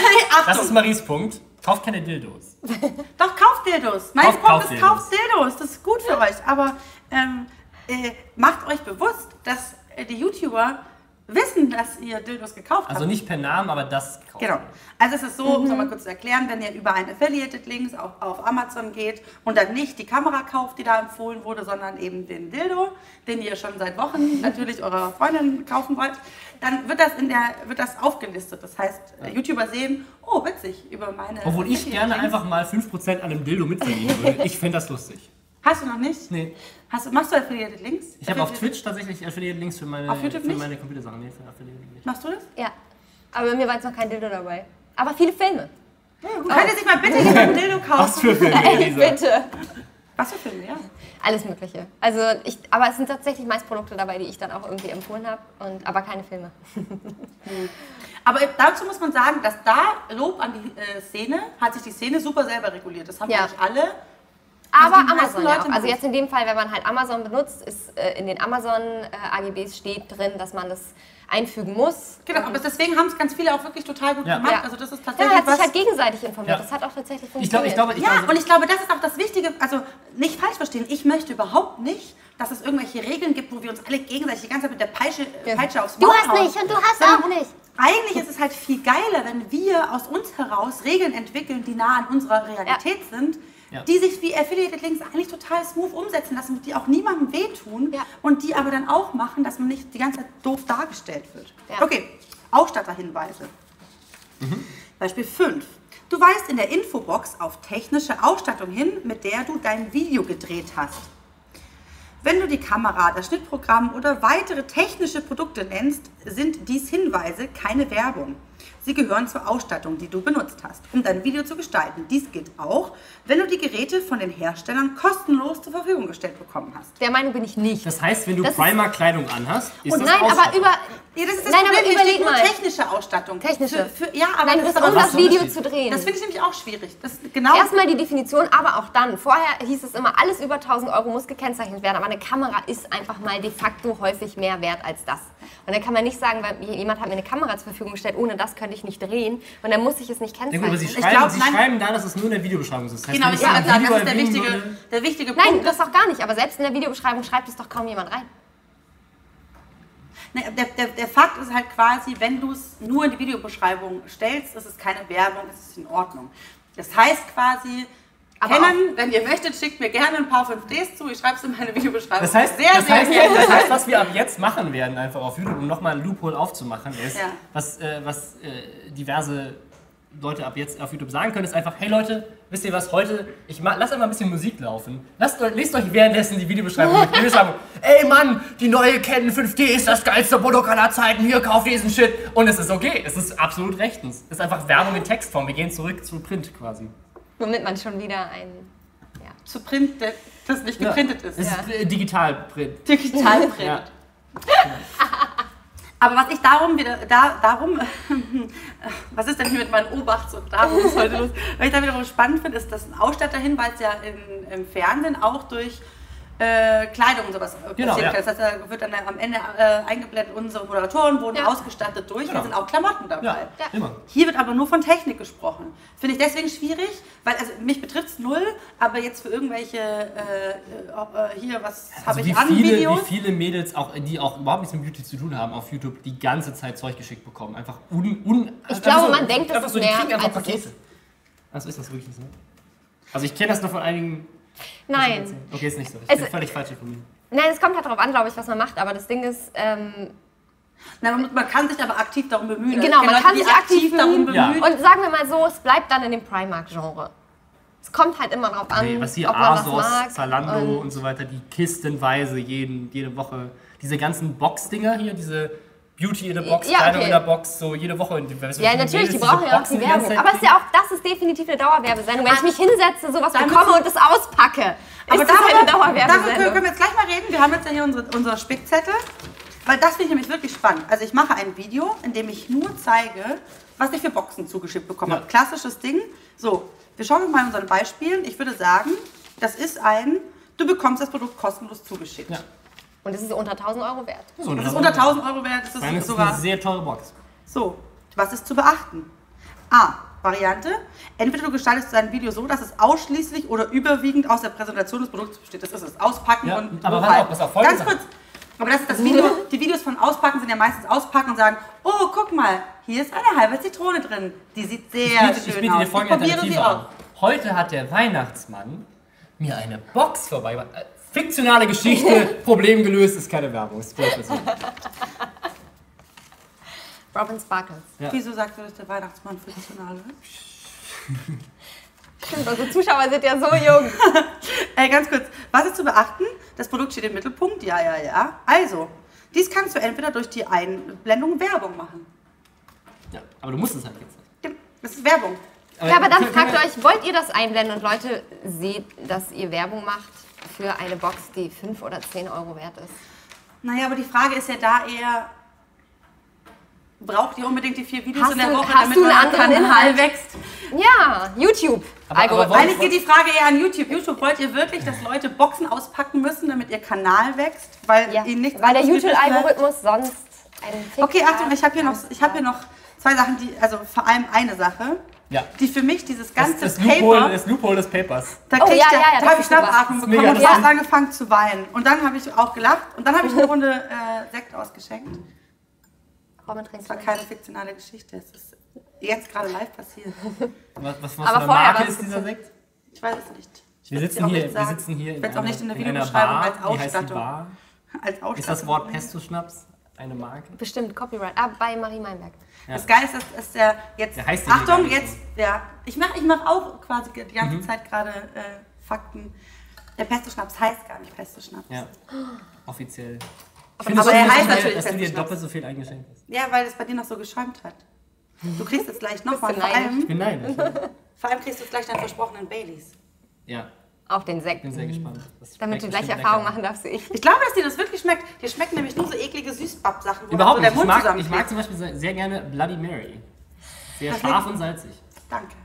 das ist Maries Punkt. Kauft keine Dildos. *laughs* Doch, kauft Dildos. Mein Kauft- Punkt kauft ist, Dildos. kauft Dildos. Das ist gut für euch. Aber ähm, äh, macht euch bewusst, dass äh, die YouTuber wissen, dass ihr Dildos gekauft habt. Also nicht per Namen, aber das kauft. Genau. Also es ist so, um es nochmal kurz zu erklären, wenn ihr über einen Affiliated Links auf, auf Amazon geht und dann nicht die Kamera kauft, die da empfohlen wurde, sondern eben den Dildo, den ihr schon seit Wochen *laughs* natürlich eurer Freundin kaufen wollt, dann wird das in der wird das aufgelistet. Das heißt, YouTuber sehen, oh witzig, über meine Obwohl ich gerne einfach mal 5% an einem Dildo mitverdienen würde. *laughs* Ich fände das lustig. Hast du noch nicht? Nee. Hast machst du Affiliated Links? Ich habe auf Affiliated- Twitch tatsächlich für meine, Auf YouTube für nicht? meine Computersachen. Nee, für. Machst du das? Ja. Aber bei mir war jetzt noch kein Dildo dabei. Aber viele Filme. Könnt ihr sich mal bitte hier ein Dildo kaufen? Was für Filme, Ey, bitte. Was für Filme, ja. Alles Mögliche. Also ich, aber es sind tatsächlich meist Produkte dabei, die ich dann auch irgendwie empfohlen habe. Und, aber keine Filme. Aber dazu muss man sagen, dass da Lob an die äh, Szene, hat sich die Szene super selber reguliert. Das haben Ja. wir nicht alle. Aber Amazon ja Leute auch. Also jetzt in dem Fall, wenn man halt Amazon benutzt, ist äh, in den Amazon äh, AGBs steht drin, dass man das einfügen muss. Genau, aber deswegen haben es ganz viele auch wirklich total gut Ja. gemacht. Ja. Also das ist Ja, tatsächlich man hat was. sich halt gegenseitig informiert. Ja. Das hat auch tatsächlich Ich glaube, funktioniert. ich glaube, ich ja, glaube, und ich glaube, das ist auch das Wichtige. Also nicht falsch verstehen. Ich möchte überhaupt nicht, dass es irgendwelche Regeln gibt, wo wir uns alle gegenseitig die ganze Zeit mit der Peitsche, Ja. Peitsche aufs Du Maul hast hauen. nicht und du hast Sondern auch nicht. Eigentlich ist es halt viel geiler, wenn wir aus uns heraus Regeln entwickeln, die nah an unserer Realität sind. Ja. die sich wie Affiliated Links eigentlich total smooth umsetzen lassen, die auch niemandem wehtun Ja. und die aber dann auch machen, dass man nicht die ganze Zeit doof dargestellt wird. Ja. Okay, Ausstatterhinweise. Beispiel 5. Du weist in der Infobox auf technische Ausstattung hin, mit der du dein Video gedreht hast. Wenn du die Kamera, das Schnittprogramm oder weitere technische Produkte nennst, sind dies Hinweise, keine Werbung. Sie gehören zur Ausstattung, die du benutzt hast, um dein Video zu gestalten. Dies gilt auch, wenn du die Geräte von den Herstellern kostenlos zur Verfügung gestellt bekommen hast. Der Meinung bin ich nicht. Das heißt, wenn du Primer-Kleidung anhast, ist Und das nein, aber über. Ja, das ist das Nein, Problem. aber überleg nur mal. technische Ausstattung. Technische. Für, für, ja, aber Nein, das, ist um das Video zu drehen. Das finde ich nämlich auch schwierig. Das genau. Erstmal die Definition, aber auch dann. Vorher hieß es immer, alles über 1000 Euro muss gekennzeichnet werden, aber eine Kamera ist einfach mal de facto häufig mehr wert als das. Und dann kann man nicht sagen, weil jemand hat mir eine Kamera zur Verfügung gestellt, ohne das könnte ich nicht drehen und dann muss ich es nicht Ja, gut, kennzeichnen. aber Sie Ich schreiben, glaub, Sie nein. schreiben da, dass es nur in der Videobeschreibung ist. Das heißt, genau, ich ein sagen, das ist der wichtige, würde- der wichtige Nein, Punkt. das doch gar nicht, aber selbst in der Videobeschreibung schreibt es doch kaum jemand rein. Der, der, der Fakt ist halt quasi, wenn du es nur in die Videobeschreibung stellst, ist es keine Werbung, ist es in Ordnung. Das heißt quasi, Aber kennen, wenn ihr möchtet, schickt mir gerne ein paar 5Ds zu, ich schreibe es in meine Videobeschreibung. Das heißt, sehr, das, sehr heißt, gerne. das heißt, was wir ab jetzt machen werden, einfach auf YouTube, um nochmal ein Loophole aufzumachen, ist, Ja. was, äh, was äh, diverse Leute ab jetzt auf YouTube sagen können, ist einfach, hey Leute, wisst ihr was, heute, ich ma- lasst einfach ein bisschen Musik laufen. Lasst, euch- lest euch währenddessen die Videobeschreibung mit. Videobeschreibung, *laughs* ey Mann, die neue Canon 5D ist das geilste Produkt aller Zeiten, hier, kauft diesen Shit. Und es ist okay, es ist absolut rechtens. Es ist einfach Werbung in Textform, wir gehen zurück zu Print quasi. Womit man schon wieder ein. Ja. Zu Print, der, das nicht geprintet ist. Es Ja. ist äh, Digitalprint. Digitalprint. *laughs* Ja. Aber was ich darum wieder, da, darum, *laughs* was ist denn hier mit meinen Obachts und darum ist heute los? Was ich da wiederum spannend finde, ist, dass ein Ausstatterhinweis ja in, im Fernsehen auch durch äh, Kleidung und sowas äh, Genau, passieren ja. kann. Das heißt, da wird dann am Ende äh, eingeblendet, unsere Moderatoren wurden Ja. ausgestattet durch, Genau. da sind auch Klamotten dabei. Ja, Ja. immer. Hier wird aber nur von Technik gesprochen. Finde ich deswegen schwierig, weil also mich betrifft es null, aber jetzt für irgendwelche, äh, äh, hier, was habe Also ich wie an viele, Videos? wie viele Mädels, auch, die auch überhaupt nichts mit Beauty zu tun haben, auf YouTube die ganze Zeit Zeug geschickt bekommen. Einfach un... un Ich einfach glaube, man denkt, das ist so, die mehr, kriegen einfach als Pakete. Also ist das wirklich so? Also ich kenne das nur von einigen... Nein. Okay, ist nicht so. Ich Es- bin völlig falsch informiert. Nein, es kommt halt darauf an, glaube ich, was man macht, aber das Ding ist, ähm, Na, man, man kann sich aber aktiv darum bemühen. Genau, Es gibt man Leute, kann sich aktiv darum Ja. bemühen. und sagen wir mal so, es bleibt dann in dem Primark-Genre. Es kommt halt immer drauf an, Nee, was hier ob man Asos, was mag. Zalando und- und so weiter, die kistenweise jeden, jede Woche. Diese ganzen Box-Dinger hier, diese Beauty in a Box, Ja, Kleidung okay. in der Box, so jede Woche. Weißt du, Ja, natürlich, die brauchen ja auch die Werbung. Aber es ist ja auch, das ist definitiv eine Dauerwerbesendung. Wenn ich mich hinsetze, sowas bekomme und das auspacke, Aber ist das darüber, eine darüber können Dauerwerbesendung. wir jetzt gleich mal reden. Wir haben jetzt ja hier unsere, unsere Spickzettel. Weil das finde ich nämlich wirklich spannend. Also ich mache ein Video, in dem ich nur zeige, was ich für Boxen zugeschickt bekommen Ja. habe. Klassisches Ding. So, wir schauen uns mal in unseren Beispielen. Ich würde sagen, das ist ein, du bekommst das Produkt kostenlos zugeschickt. Ja. Und es ist unter 1000 Euro wert. So, Das ist unter 1000 Euro wert. Das ist das ist sogar eine sehr teure Box. So, was ist zu beachten? A. Variante. Entweder du gestaltest dein Video so, dass es ausschließlich oder überwiegend aus der Präsentation des Produkts besteht. Das ist es. Auspacken Ja, und aber pass auf, pass auf, folgende Ganz kurz. Aber das ist das Video. *laughs* Die Videos von Auspacken sind ja meistens Auspacken und sagen, oh, guck mal, hier ist eine halbe Zitrone drin. Die sieht sehr Ich biete, schön ich biete aus. dir folgende probiere sie auch. Heute hat der Weihnachtsmann mir eine Box vorbeigebracht. Fiktionale Geschichte, *laughs* Problem gelöst, ist keine Werbung. Ist. Robin Sparkles. Ja. Wieso sagt ihr, dass der Weihnachtsmann fiktional Stimmt, unsere Zuschauer sind ja so jung. *laughs* Äh, ganz kurz, was ist zu beachten? Das Produkt steht im Mittelpunkt, ja, ja, ja. Also, dies kannst du entweder durch die Einblendung Werbung machen. Ja, aber du musst es halt jetzt nicht. Das ist Werbung. Ja, aber dann fragt können euch, wollt ihr das einblenden und Leute seht, dass ihr Werbung macht für eine Box, die 5 oder 10 Euro wert ist? Naja, aber die Frage ist ja da eher, braucht ihr unbedingt die vier Videos Hast in der Woche, damit du einen euer anderen Kanal Inhalt? wächst? Ja, YouTube. Aber- aber Eigentlich geht die Frage eher an YouTube. YouTube, wollt ihr wirklich, dass Leute Boxen auspacken müssen, damit ihr Kanal wächst? Weil ja, ihnen nichts weil der? YouTube-Algorithmus sonst einen Fick Okay, Achtung, ich habe hier, noch- ich hier noch zwei Sachen, die, also vor allem eine Sache, Ja. die für mich dieses Das, ganze das, Paper... Loophole, das Loophole des Papers. Da, Oh, ich ja, da, ja, ja, da das habe ich. Schnappatmung Das bekommen mega und fast angefangen zu weinen. Und dann habe ich auch gelacht und dann habe ich eine Runde äh, Sekt ausgeschenkt. Robin trinkst Das war keine fiktionale Geschichte. Es ist jetzt gerade live passiert. Was, was, was Aber für eine vorher Marke ist dieser Sekt? Ich weiß es nicht. Wir werd's sitzen, hier, nicht wir sitzen hier Ich in auch einer, nicht in der in einer Videobeschreibung Bar. als Wie heißt die Ausstattung. Bar? *laughs* Als Ausstattung. Ist das Wort Pesto-Schnaps eine Marke? Bestimmt, Copyright. Ah, bei Marie Meinberg. Das Geile ist, dass, dass der jetzt. Der heißt ja Achtung, jetzt. Ja, ich mache ich mach auch quasi die ganze Zeit gerade äh, Fakten. Der Pesto-Schnaps heißt gar nicht Pesto-Schnaps. Ja, offiziell. Aber, aber er heißt natürlich dass du dir Pesto-Schnaps. doppelt so viel eingeschenkt hast. Ja, weil es bei dir noch so geschäumt hat. Du kriegst es gleich nochmal. Vor allem, Ich bin neidisch. ne? *laughs* vor allem kriegst du gleich deinen versprochenen Baileys. Ja, Auf den Sekt. bin sehr gespannt. Das Damit du gleiche Erfahrung lecker. machen darfst wie ich. Ich glaube, dass dir das wirklich schmeckt. Dir schmecken nämlich nur so eklige Süßbab-Sachen, Überhaupt so nicht. der Ich Mund mag, ich mag zum Beispiel sehr, sehr gerne Bloody Mary. Sehr Das scharf und salzig. Danke.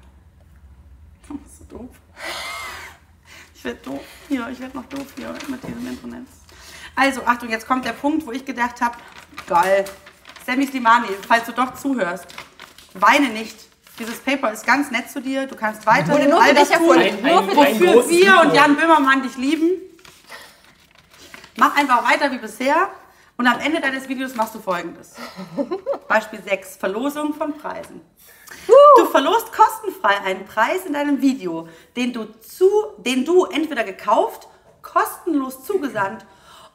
Du *laughs* bist so doof. Ich werde doof hier, ich werde noch doof hier mit diesem Internet. Also, Achtung, jetzt kommt der Punkt, wo ich gedacht habe, geil. Sammy Slimani, falls du doch zuhörst, weine nicht. Dieses Paper ist ganz nett zu dir. Du kannst weiterhin Wurde nur all das tun, ein wofür wir und Jan Böhmermann dich lieben. Mach einfach weiter wie bisher. Und am Ende deines Videos machst du folgendes. *laughs* Beispiel 6, Verlosung von Preisen. Du verlost kostenfrei einen Preis in deinem Video, den du, zu, den du entweder gekauft, kostenlos zugesandt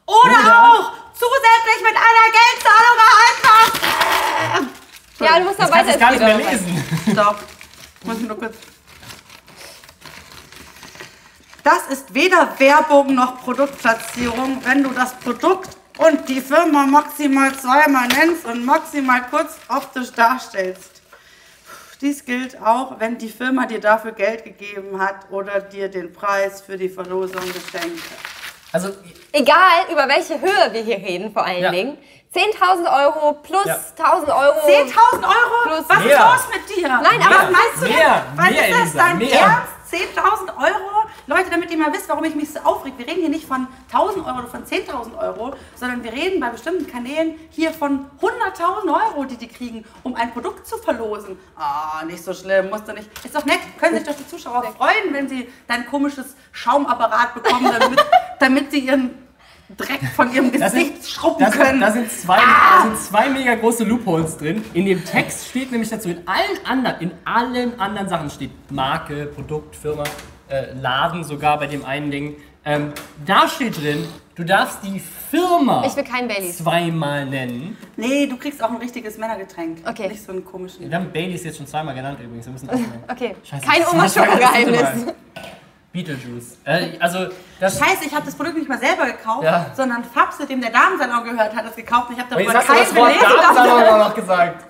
oder, Oder- auch zusätzlich mit einer Geldzahlung erhalten hast. Ja, du musst Das noch kannst weiter du gar nicht mehr lesen. Stopp. Muss ich nur kurz. Das ist weder Werbung noch Produktplatzierung, wenn du das Produkt und die Firma maximal zweimal nennst und maximal kurz optisch darstellst. Dies gilt auch, wenn die Firma dir dafür Geld gegeben hat oder dir den Preis für die Verlosung geschenkt hat. Also, Egal, über welche Höhe wir hier reden, vor allen Ja. Dingen. 10.000 Euro plus Ja. 1.000 Euro. 10.000 Euro? Plus- Was ist Mehr. los mit dir? Nein, Was aber- meinst du denn? Mehr, Was mehr, ist das Elisa, dein mehr. Ernst? 10.000 Euro? Leute, damit ihr mal wisst, warum ich mich so aufrege. Wir reden hier nicht von 1.000 Euro oder von 10.000 Euro, sondern wir reden bei bestimmten Kanälen hier von 100.000 Euro, die die kriegen, um ein Produkt zu verlosen. Ah, nicht so schlimm, musst du nicht. Ist doch nett, können sich doch die Zuschauer freuen, wenn sie dein komisches Schaumapparat bekommen, damit, *laughs* damit sie ihren Dreck von ihrem *laughs* Gesicht sind, schrubben da, sind, können. da, sind zwei, da sind zwei mega große Loopholes drin. In dem Text steht nämlich dazu, in allen anderen, in allen anderen Sachen steht Marke, Produkt, Firma, äh, Laden sogar bei dem einen Ding. Ähm, da steht drin, du darfst die Firma zweimal nennen. Nee, du kriegst auch ein richtiges Männergetränk. Okay. Nicht so einen komischen. Wir haben Baileys jetzt schon zweimal genannt übrigens. Wir müssen. *laughs* Okay, Scheiße, kein das- Das das. Beetlejuice. Äh, also, das. Scheiße, ich habe das Produkt nicht mal selber gekauft, Ja. sondern Fabs, dem der Damensalon gehört, hat es gekauft und ich habe darüber du das Wort. Damensalon auch noch gesagt.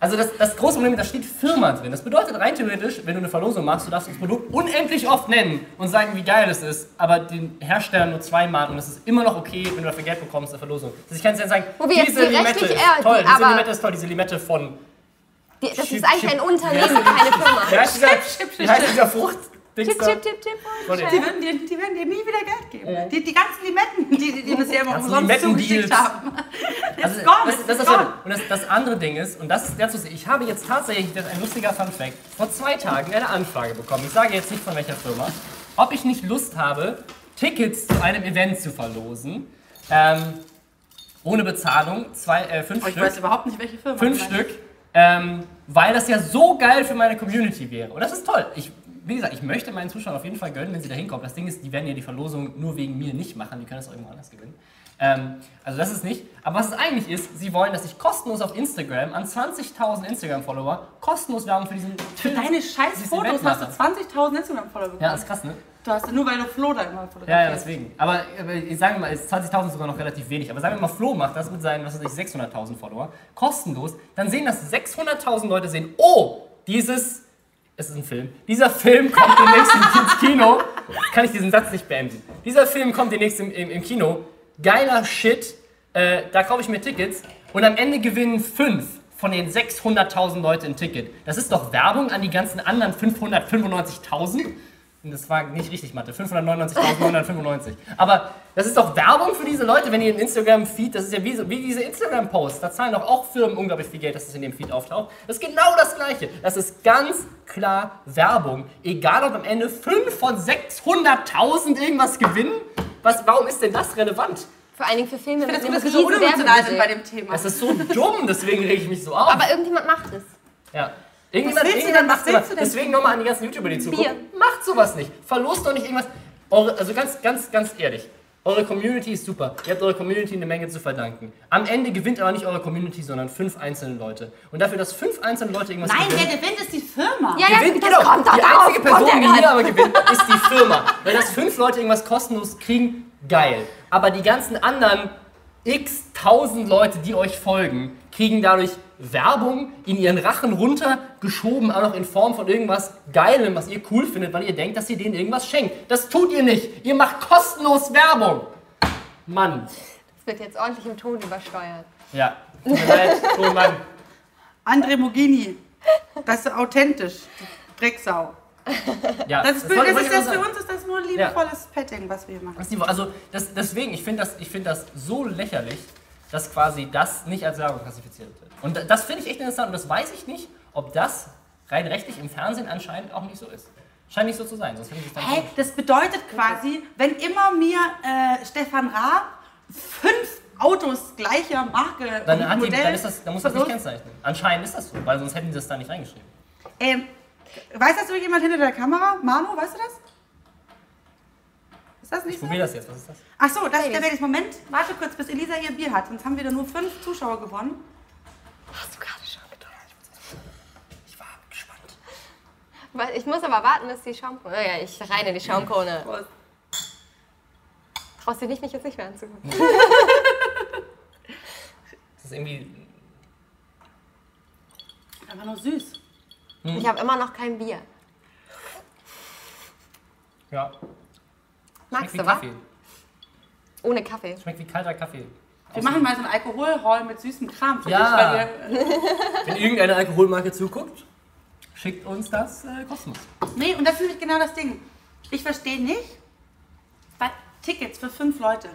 Also das, das große Problem, da steht Firma drin. Das bedeutet rein theoretisch, wenn du eine Verlosung machst, du darfst das Produkt unendlich oft nennen und sagen, wie geil es ist, aber den Hersteller nur zweimal und es ist immer noch okay, wenn du dafür Geld bekommst, eine Verlosung. Also ich kann es ja sagen, Wo wir jetzt diese die Limette ist toll, die- diese aber- Limette ist toll, diese Limette von... Die, das Chip, ist eigentlich Chip. ein Unternehmen, keine Firma. Wie heißt dieser, wie heißt dieser Frucht? Chip, chip, chip, chip. Den- Die würden, dir, die werden dir nie wieder Geld geben. Die, die ganzen Limetten, die die dir bisher immer umsonst zugeschickt haben. Also, gone, das, das ist gone. das, und das, das andere Ding ist, und das ist dazu, ich habe jetzt tatsächlich, das ist ein lustiger Fun Fact, vor zwei Tagen eine Anfrage bekommen, ich sage jetzt nicht von welcher Firma, ob ich nicht Lust habe, Tickets zu einem Event zu verlosen, ähm, ohne Bezahlung, zwei, äh, fünf Oh, ich Stück, weiß überhaupt nicht, welche Firma. fünf. Stück, ähm, weil das ja so geil für meine Community wäre. Und das ist toll. Ich, wie gesagt, ich möchte meinen Zuschauern auf jeden Fall gönnen, wenn sie da hinkommen. Das Ding ist, die werden ja die Verlosung nur wegen mir nicht machen, die können das auch irgendwo anders gewinnen. Ähm, also das ist nicht. Aber was es eigentlich ist, sie wollen, dass ich kostenlos auf Instagram an 20.000 Instagram-Follower kostenlos Werbung für diesen Für deine scheiß Fotos hast du mache. 20.000 Instagram-Follower bekommen. Ja, ist krass, ne? Du hast nur, weil du Flo da immer fotografierst. Ja, ja, deswegen. Aber, aber ich sage mal, ist 20.000 sogar noch relativ wenig. Aber sagen wir mal, Flo macht das mit seinen, was weiß ich, 600.000 Follower, kostenlos. Dann sehen das 600.000 Leute sehen, oh, dieses, es ist ein Film, dieser Film kommt demnächst in- ins Kino. Kann ich diesen Satz nicht beenden? Dieser Film kommt demnächst im, im, im Kino. Geiler Shit. Äh, da kaufe ich mir Tickets. Und am Ende gewinnen fünf von den 600.000 Leute ein Ticket. Das ist doch Werbung an die ganzen anderen 595.000. Das war nicht richtig, Mathe. 599.995. Aber das ist doch Werbung für diese Leute, wenn ihr einen Instagram-Feed, das ist ja wie, so, wie diese Instagram-Posts, da zahlen doch auch Firmen unglaublich viel Geld, dass es in dem Feed auftaucht. Das ist genau das Gleiche. Das ist ganz klar Werbung. Egal, ob am Ende 5 von 600.000 irgendwas gewinnen. Was, warum ist denn das relevant? Vor allen Dingen für Filme Ich finde, dass wir so unemotional sind bei dem Thema. Das ist so dumm, deswegen rege ich mich so auf. Aber irgendjemand macht es. ja. Irgendjemand, willst du irgendjemand? Was macht sowas. willst du denn? Deswegen nochmal an die ganzen YouTuber, die zugucken. Bier. Macht sowas nicht. Verlost doch nicht irgendwas. Eure, also ganz, ganz, ganz ehrlich. Eure Community ist super. Ihr habt eure Community eine Menge zu verdanken. Am Ende gewinnt aber nicht eure Community, sondern fünf einzelne Leute. Und dafür, dass fünf einzelne Leute irgendwas Nein, gewinnen, der gewinnt ist die Firma. Ja, gewinnt, das genau. kommt doch die drauf. einzige Kommt Person, die hier aber gewinnt, ist die Firma. Weil das fünf Leute irgendwas kostenlos kriegen, geil. Aber die ganzen anderen x tausend Leute, die euch folgen, kriegen dadurch Werbung in ihren Rachen runtergeschoben, auch noch in Form von irgendwas Geilem, was ihr cool findet, weil ihr denkt, dass ihr denen irgendwas schenkt. Das tut ihr nicht. Ihr macht kostenlos Werbung. Mann. Das wird jetzt ordentlich im Ton übersteuert. Ja. Tut mir leid, Tonmann. André Mogini. Das ist authentisch. Drecksau. Ja, Das, das, wollte ist das für uns ist das nur ein liebevolles Petting, was wir hier machen. Das Also das, deswegen, ich finde das, ich find das so lächerlich, dass quasi das nicht als Werbung klassifiziert wird. Und da- das finde ich echt interessant und das weiß ich nicht, ob das rein rechtlich im Fernsehen anscheinend auch nicht so ist. Scheint nicht so zu sein, sonst ich das Hey, das bedeutet quasi, wenn immer mir äh, Stefan Raab fünf Autos gleicher Marke dann, und hat die, Modell dann das, dann muss das nicht kennzeichnen. Anscheinend ist das so, weil sonst hätten sie das da nicht reingeschrieben. Ähm, weiß das irgendjemand hinter der Kamera? Manu, weißt du das? Ist das nicht Ich so? probiere das jetzt, was ist das? Ach so, das ist der Welt. Moment, warte kurz, bis Elisa ihr Bier hat. Sonst haben wir da nur fünf Zuschauer gewonnen. Hast du gerade schon getan? Ich war gespannt. Ich muss aber warten, bis die Schaumkrone. Oh ja, ich reine die Schaumkrone. *laughs* Prost. Traust du dich nicht, jetzt nicht mehr anzugucken? Das ist irgendwie. Aber nur süß. Ich habe immer noch kein Bier. Ja. Magst Schmeckt wie du was? Kaffee. Ohne Kaffee. Schmeckt wie kalter Kaffee. Wir machen mal so einen Alkoholhall mit süßem Kram für Ja. dich, *laughs* Wenn irgendeine Alkoholmarke zuguckt, schickt uns das äh, kostenlos. Nee, und das ist nämlich genau das Ding. Ich verstehe nicht, weil Tickets für fünf Leute.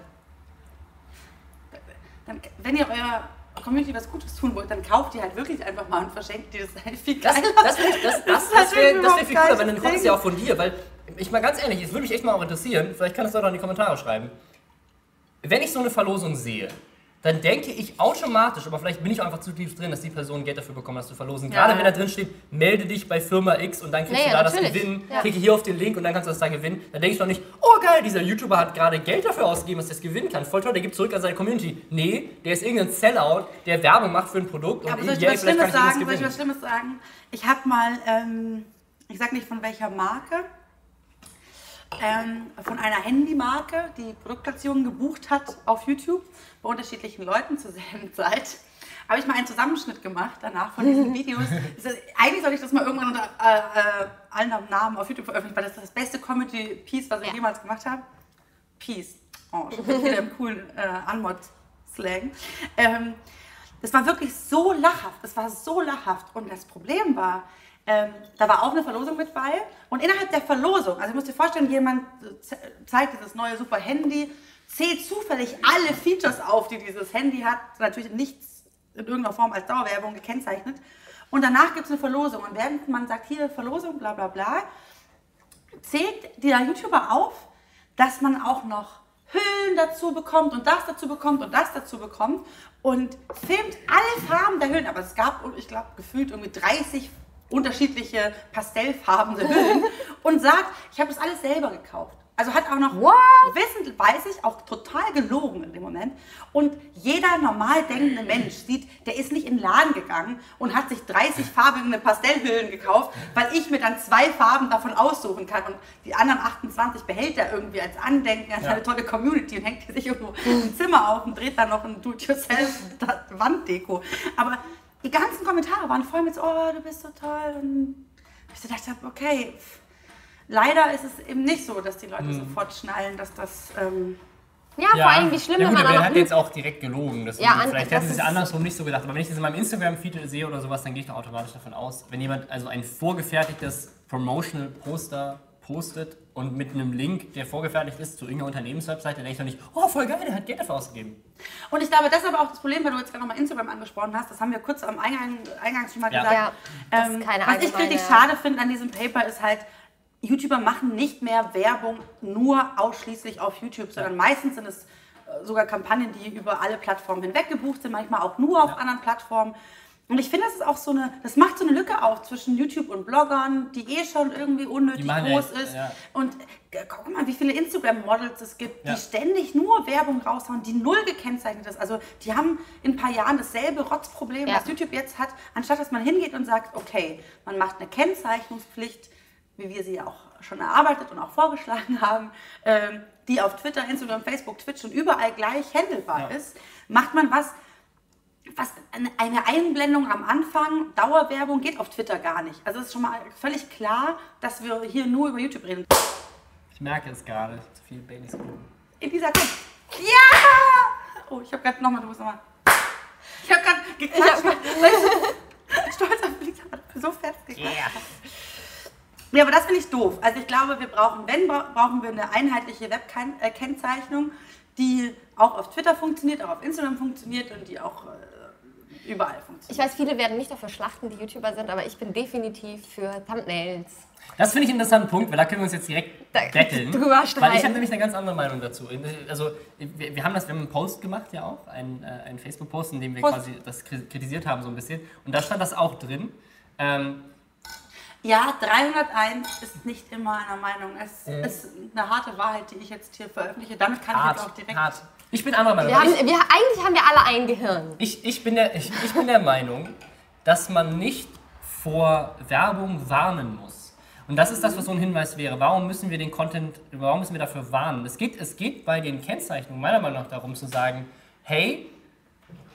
Dann, wenn ihr eurer Community was Gutes tun wollt, dann kauft die halt wirklich einfach mal und verschenkt die das halt viel Das, geiler. das, wär- *laughs* das, das, ist das wäre das wär viel cooler, weil dann kommt es ja auch von dir, weil ich mal ganz ehrlich, es würde mich echt mal auch interessieren, vielleicht kann es Leute auch in die Kommentare schreiben. Wenn ich so eine Verlosung sehe, dann denke ich automatisch, aber vielleicht bin ich auch einfach zu tief drin, dass die Personen Geld dafür bekommen, das zu verlosen. Ja. Gerade wenn da drin steht, melde dich bei Firma X und dann kriegst Ja, du ja, da das natürlich. Gewinn, Ja. klicke hier auf den Link und dann kannst du das da gewinnen. Dann denke ich doch nicht, oh geil, dieser YouTuber hat gerade Geld dafür ausgegeben, dass er es gewinnen kann. Voll toll, der gibt zurück an seine Community. Nee, der ist irgendein Sellout, der Werbung macht für ein Produkt Aber und soll ich yay, was Schlimmes sagen? Soll ich was Schlimmes sagen? Ich habe mal, ähm, ich sag nicht von welcher Marke, ähm, von einer Handymarke, die Produktplatzierungen gebucht hat auf YouTube bei unterschiedlichen Leuten zur selben Zeit. Habe ich mal einen Zusammenschnitt gemacht danach von diesen *laughs* Videos. Das eigentlich sollte ich das mal irgendwann unter äh, äh, allen Namen auf YouTube veröffentlichen, weil das ist das beste Comedy-Piece, was ich Ja. jemals gemacht habe. Peace. Oh, schon wieder im coolen äh, Anmod-Slang. Ähm, das war wirklich so lachhaft. Das war so lachhaft. Und das Problem war, ähm, da war auch eine Verlosung mit bei. Und innerhalb der Verlosung, also ich muss dir vorstellen, jemand ze- zeigt dieses neue super Handy, zählt zufällig alle Features auf, die dieses Handy hat. Natürlich nichts in irgendeiner Form als Dauerwerbung gekennzeichnet. Und danach gibt es eine Verlosung. Und während man sagt, hier Verlosung, bla bla bla, zählt dieser YouTuber auf, dass man auch noch Hüllen dazu bekommt und das dazu bekommt und das dazu bekommt und filmt alle Farben der Hüllen. Aber es gab, ich glaube, gefühlt irgendwie 30 unterschiedliche pastellfarbene Hüllen *laughs* und sagt, ich habe das alles selber gekauft. Also hat auch noch What? wissend, weiß ich, auch total gelogen in dem Moment. Und jeder normal denkende Mensch sieht, der ist nicht in den Laden gegangen und hat sich 30 farbige Pastellhüllen gekauft, weil ich mir dann zwei Farben davon aussuchen kann. Und die anderen 28 behält er irgendwie als Andenken an seine tolle Community und hängt die sich irgendwo im Zimmer auf und dreht dann noch ein Do-it-yourself-Wanddeko. Aber die ganzen Kommentare waren voll mit so, oh, du bist so toll. Und ich so dachte, okay, leider ist es eben nicht so, dass die Leute Mhm. sofort schnallen, dass das... Ähm, Ja, vor allem, wie schlimm, ja, wenn gut, man aber er hat jetzt auch direkt gelogen. Deswegen, Ja, an- vielleicht das hätten sie es andersrum nicht so gedacht. Aber wenn ich das in meinem Instagram-Feed sehe oder sowas, dann gehe ich doch automatisch davon aus, wenn jemand also ein vorgefertigtes Promotional-Poster postet und mit einem Link, der vorgefertigt ist, zu irgendeiner Unternehmenswebseite, dann denke ich doch nicht, oh, voll geil, der hat Geld dafür ausgegeben. Und ich glaube, das ist aber auch das Problem, weil du jetzt gerade nochmal Instagram angesprochen hast. Das haben wir kurz am Eingang, Eingangs schon mal Ja. gesagt. Ja, keine was ich richtig schade finde an diesem Paper ist halt, YouTuber machen nicht mehr Werbung nur ausschließlich auf YouTube, sondern meistens sind es äh, sogar Kampagnen, die über alle Plattformen hinweg gebucht sind, manchmal auch nur auf anderen Plattformen. Und ich finde, das ist auch so eine, das macht so eine Lücke auf zwischen YouTube und Bloggern, die eh schon irgendwie unnötig ja- groß ist. ja. Und äh, guck mal, wie viele Instagram-Models es gibt, Ja. die ständig nur Werbung raushauen, die null gekennzeichnet ist. Also die haben in ein paar Jahren dasselbe Rotzproblem, Ja. was YouTube jetzt hat, anstatt dass man hingeht und sagt, okay, man macht eine Kennzeichnungspflicht, wie wir sie auch schon erarbeitet und auch vorgeschlagen haben, ähm, die auf Twitter, Instagram, Facebook, Twitch und überall gleich handelbar Ja. ist, macht man was, was eine- eine Einblendung am Anfang, Dauerwerbung geht auf Twitter gar nicht. Also es ist schon mal völlig klar, dass wir hier nur über YouTube reden. Ich merke es gerade. Zu viel Baileys getrunken. In dieser Zeit. Ja! Oh, ich habe gerade nochmal, du musst nochmal. Ich habe gerade geklatscht. ich so *laughs* Stolz auf aber so fest geklatscht. Ja, aber das finde ich doof. Also ich glaube, wir brauchen, wenn, bra- brauchen wir eine einheitliche Webkennzeichnung, die auch auf Twitter funktioniert, auch auf Instagram funktioniert und die auch äh, überall funktioniert. Ich weiß, viele werden mich dafür schlachten, die YouTuber sind, aber ich bin definitiv für Thumbnails. Das finde ich einen interessanten Punkt, weil da können wir uns jetzt direkt Da- betteln. drüber Weil ich streiten. habe nämlich eine ganz andere Meinung dazu. Also wir, wir haben das, wir haben einen Post gemacht ja auch, einen, äh, einen Facebook-Post, in dem wir Post. quasi das kri- kritisiert haben so ein bisschen. Und da stand das auch drin. Ähm, Ja, 301 ist nicht immer einer Meinung. Es ist eine harte Wahrheit, die ich jetzt hier veröffentliche. Damit kann ich jetzt auch hart, direkt. hart. Ich bin anderer Meinung. Wir haben, Ich- wir, eigentlich haben wir alle ein Gehirn. Ich, ich, bin der, ich, ich bin der Meinung, dass man nicht vor Werbung warnen muss. Und das ist das, was so ein Hinweis wäre. Warum müssen wir den Content, warum müssen wir dafür warnen? Es geht, es geht bei den Kennzeichnungen meiner Meinung nach darum zu sagen, hey,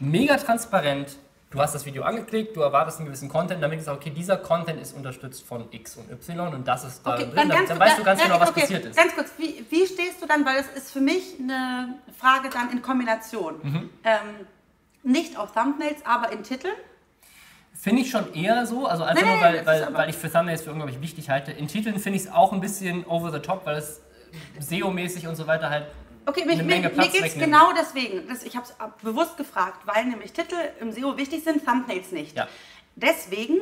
mega transparent, du hast das Video angeklickt, du erwartest einen gewissen Content, damit ist auch, okay, dieser Content ist unterstützt von X und Y und das ist da Okay, drin, dann dann, dann weißt du ganz genau, was okay, passiert ist. Ganz kurz, wie, wie stehst du dann, weil es ist für mich eine Frage dann in Kombination. Mhm. Ähm, nicht auf Thumbnails, aber in Titeln. Finde ich schon eher so, also einfach Nee, nur, weil, das weil, weil ich für Thumbnails für unglaublich wichtig halte. In Titeln finde ich es auch ein bisschen over the top, weil es SEO-mäßig und so weiter halt Okay, mich, mir, mir geht es genau deswegen. Das, ich habe es bewusst gefragt, weil nämlich Titel im SEO wichtig sind, Thumbnails nicht. Ja. Deswegen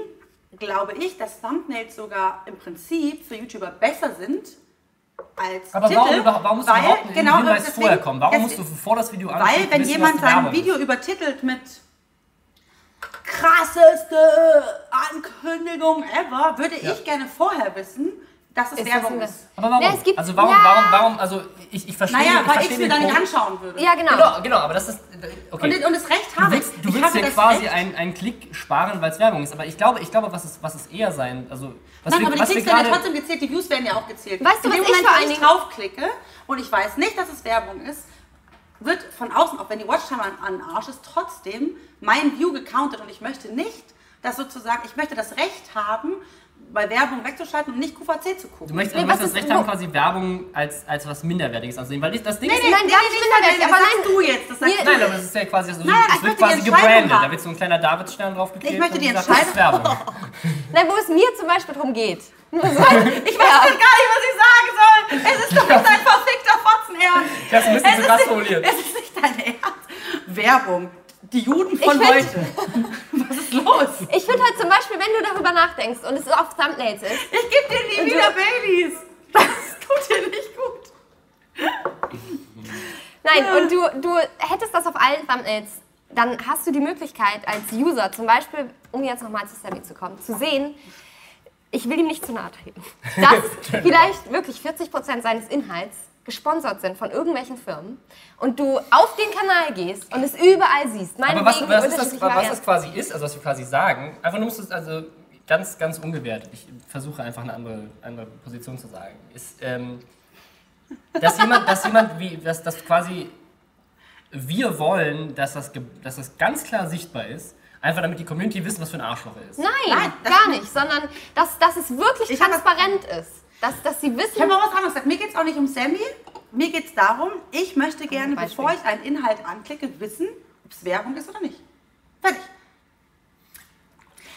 glaube ich, dass Thumbnails sogar im Prinzip für YouTuber besser sind als Aber Titel. warum, überhaupt- warum muss weil, überhaupt ein genau, Hinweis deswegen- vorher kommen? Warum musst du bevor das Video Weil anklickst, wenn wissen, jemand sein Video ist? übertitelt mit krasseste Ankündigung ever, würde Ja. ich gerne vorher wissen, dass es Ist das Werbung ist. Aber warum? Ja, es gibt- also warum, ja. warum, warum, also ich, ich verstehe, Naja, ich weil ich es mir dann nicht anschauen würde. Ja, genau. Genau, genau, aber das ist, okay. Und, und das Recht Du habe willst, ich. du ich willst dir das quasi einen, einen Klick sparen, weil es Werbung ist. Aber ich glaube, ich glaube was, es, was es eher sein, also was Nein, wir, aber die was wir Klicks werden ja gerade... trotzdem gezählt, die Views werden ja auch gezählt. Weißt du, was ich Moment, vor wo allen ich Dingen- draufklicke und ich weiß nicht, dass es Werbung ist, wird von außen, auch wenn die Watchtime an, an Arsch ist, trotzdem mein View gecountet und ich möchte nicht, dass sozusagen, ich möchte das Recht haben, bei Werbung wegzuschalten und nicht QVC zu Du gucken. möchtest, Nee, du möchtest das ist- Recht haben, quasi Werbung als, als was Minderwertiges anzusehen. Weil ich, das Ding Nee, ist... nee, Nein, nee, minderwertig, das aber sagst nein. du jetzt. Das sagst du. Nein, aber es ist ja quasi, also, Nein, es wird quasi gebrandet. haben. Da wird so ein kleiner Davidstern draufgeklebt. Ich möchte das ist Entscheidung- Werbung. *laughs* Nein, wo es mir zum Beispiel darum geht. *laughs* Ich weiß gar nicht, was ich sagen soll. Es ist doch nicht dein verfickter Fotzen, Ernst. Ich hab's ein bisschen Es zu ist krass nicht- formuliert. Es ist nicht dein Ernst. Werbung. Die Juden von find- heute. *laughs* Was ist los? Ich finde halt zum Beispiel, wenn du darüber nachdenkst und es auf Thumbnails ist, Ich gebe dir nie wieder Babys. Das tut dir nicht gut. Nein, und du, du hättest das auf allen Thumbnails, dann hast du die Möglichkeit als User, zum Beispiel, um jetzt nochmal zu Sammy zu kommen, zu sehen, ich will ihm nicht zu nahe treten, dass *laughs* vielleicht wirklich 40% seines Inhalts gesponsert sind von irgendwelchen Firmen und du auf den Kanal gehst und es überall siehst. Aber was, Meinetwegen was, ist das, was das quasi ist, also was wir quasi sagen, einfach nur musst du es also ganz, ganz ungewertet, ich versuche einfach eine andere, andere Position zu sagen, ist, ähm, dass jemand, dass jemand wie, dass, dass quasi wir wollen, dass das, dass das ganz klar sichtbar ist, einfach damit die Community wissen, was für ein Arschloch er ist. Nein, Nein, gar nicht, sondern dass, dass es wirklich Ich transparent ist. Dass, dass sie wissen, Ich habe mal was anderes gesagt. Mir geht es auch nicht um Sammy. Mir geht es darum, ich möchte gerne, Beispiel. bevor ich einen Inhalt anklicke, wissen, ob es Werbung ist oder nicht. Fertig.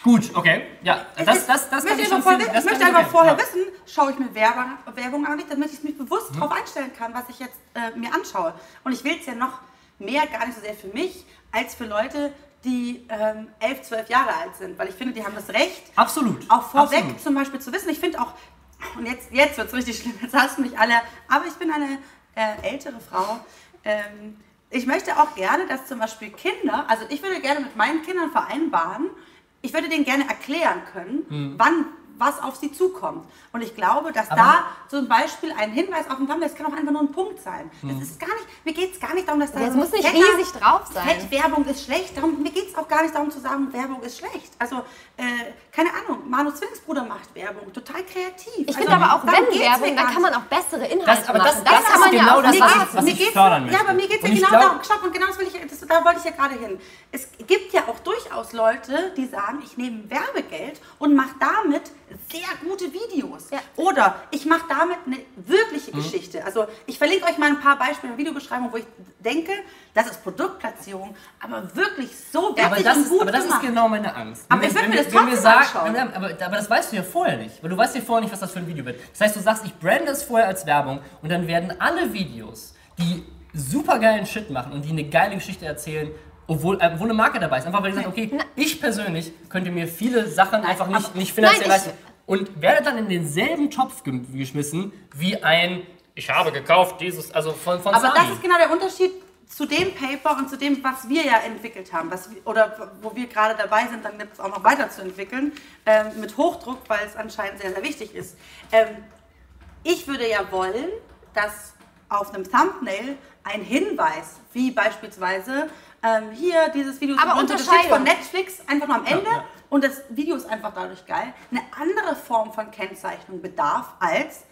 Gut, okay, ja, das, das, das möchte, ich schon einfach, vorher, das ich möchte einfach vorher ja. wissen, schaue ich mir Werbung, Werbung an, damit ich mich bewusst Mhm. darauf einstellen kann, was ich jetzt äh, mir anschaue. Und ich will es ja noch mehr, gar nicht so sehr für mich, als für Leute, die ähm, 11, 12 Jahre alt sind. Weil ich finde, die haben das Recht, Absolut. auch vorweg absolut. zum Beispiel zu wissen. Ich finde auch, und jetzt, jetzt wird es richtig schlimm, jetzt hast du mich alle, aber ich bin eine äh, ältere Frau, ähm, ich möchte auch gerne, dass zum Beispiel Kinder, also ich würde gerne mit meinen Kindern vereinbaren, ich würde denen gerne erklären können, wann was auf sie zukommt. Und ich glaube, dass Aber- da zum Beispiel ein Hinweis auf dem Thumbnail, das kann auch einfach nur ein Punkt sein. Das ist gar nicht, mir geht es gar nicht darum, dass da so muss nicht fetter- riesig drauf sein. Werbung ist schlecht. Darum, mir geht es auch gar nicht darum zu sagen, Werbung ist schlecht. Also, äh, keine Ahnung, Manu Zwillingsbruder macht Werbung, total kreativ. Ich also, finde aber auch, wenn Werbung, dann kann man auch bessere Inhalte Das- aber das- machen. das kann ist man ja genau auch das, was sagen. ich- mir ich geht's- fördern möchte. Ja, aber mir geht es ja genau glaub- darum. Stopp, und genau das will ich, das, da wollte ich ja gerade hin. Es gibt ja auch durchaus Leute, die sagen, ich nehme Werbegeld und mache damit sehr gute Videos. Ja. Oder ich mache damit eine wirkliche Mhm. Geschichte. Also ich verlinke euch mal ein paar Beispiele in der Videobeschreibung, wo ich denke, das ist Produktplatzierung, aber wirklich so Aber wertig das, und ist, gut aber das ist genau meine Angst. Aber Wenn ich wir- würd mir wenn das wir- wenn wir trotzdem sagen, anschauen. aber, aber das weißt du ja vorher nicht. Weil du weißt ja vorher nicht, was das für ein Video wird. Das heißt, du sagst, ich brande es vorher als Werbung und dann werden alle Videos, die super geilen Shit machen und die eine geile Geschichte erzählen, obwohl, äh, obwohl eine Marke dabei ist. Einfach weil die sagen, okay, ich persönlich könnte mir viele Sachen einfach nicht, nicht finanziell Nein, leisten. Und werde dann in denselben Topf geschmissen wie ein, ich habe gekauft dieses, also von, von Aber Sony. das ist genau der Unterschied zu dem Paper und zu dem, was wir ja entwickelt haben, was, oder wo wir gerade dabei sind, dann jetzt auch noch weiterzuentwickeln, ähm, mit Hochdruck, weil es anscheinend sehr, sehr wichtig ist. Ähm, ich würde ja wollen, dass auf einem Thumbnail ein Hinweis, wie beispielsweise ähm, hier dieses Video Aber übrigens Unterscheidung. von Netflix, einfach nur am Ende ja. und das Video ist einfach dadurch geil, eine andere Form von Kennzeichnung bedarf als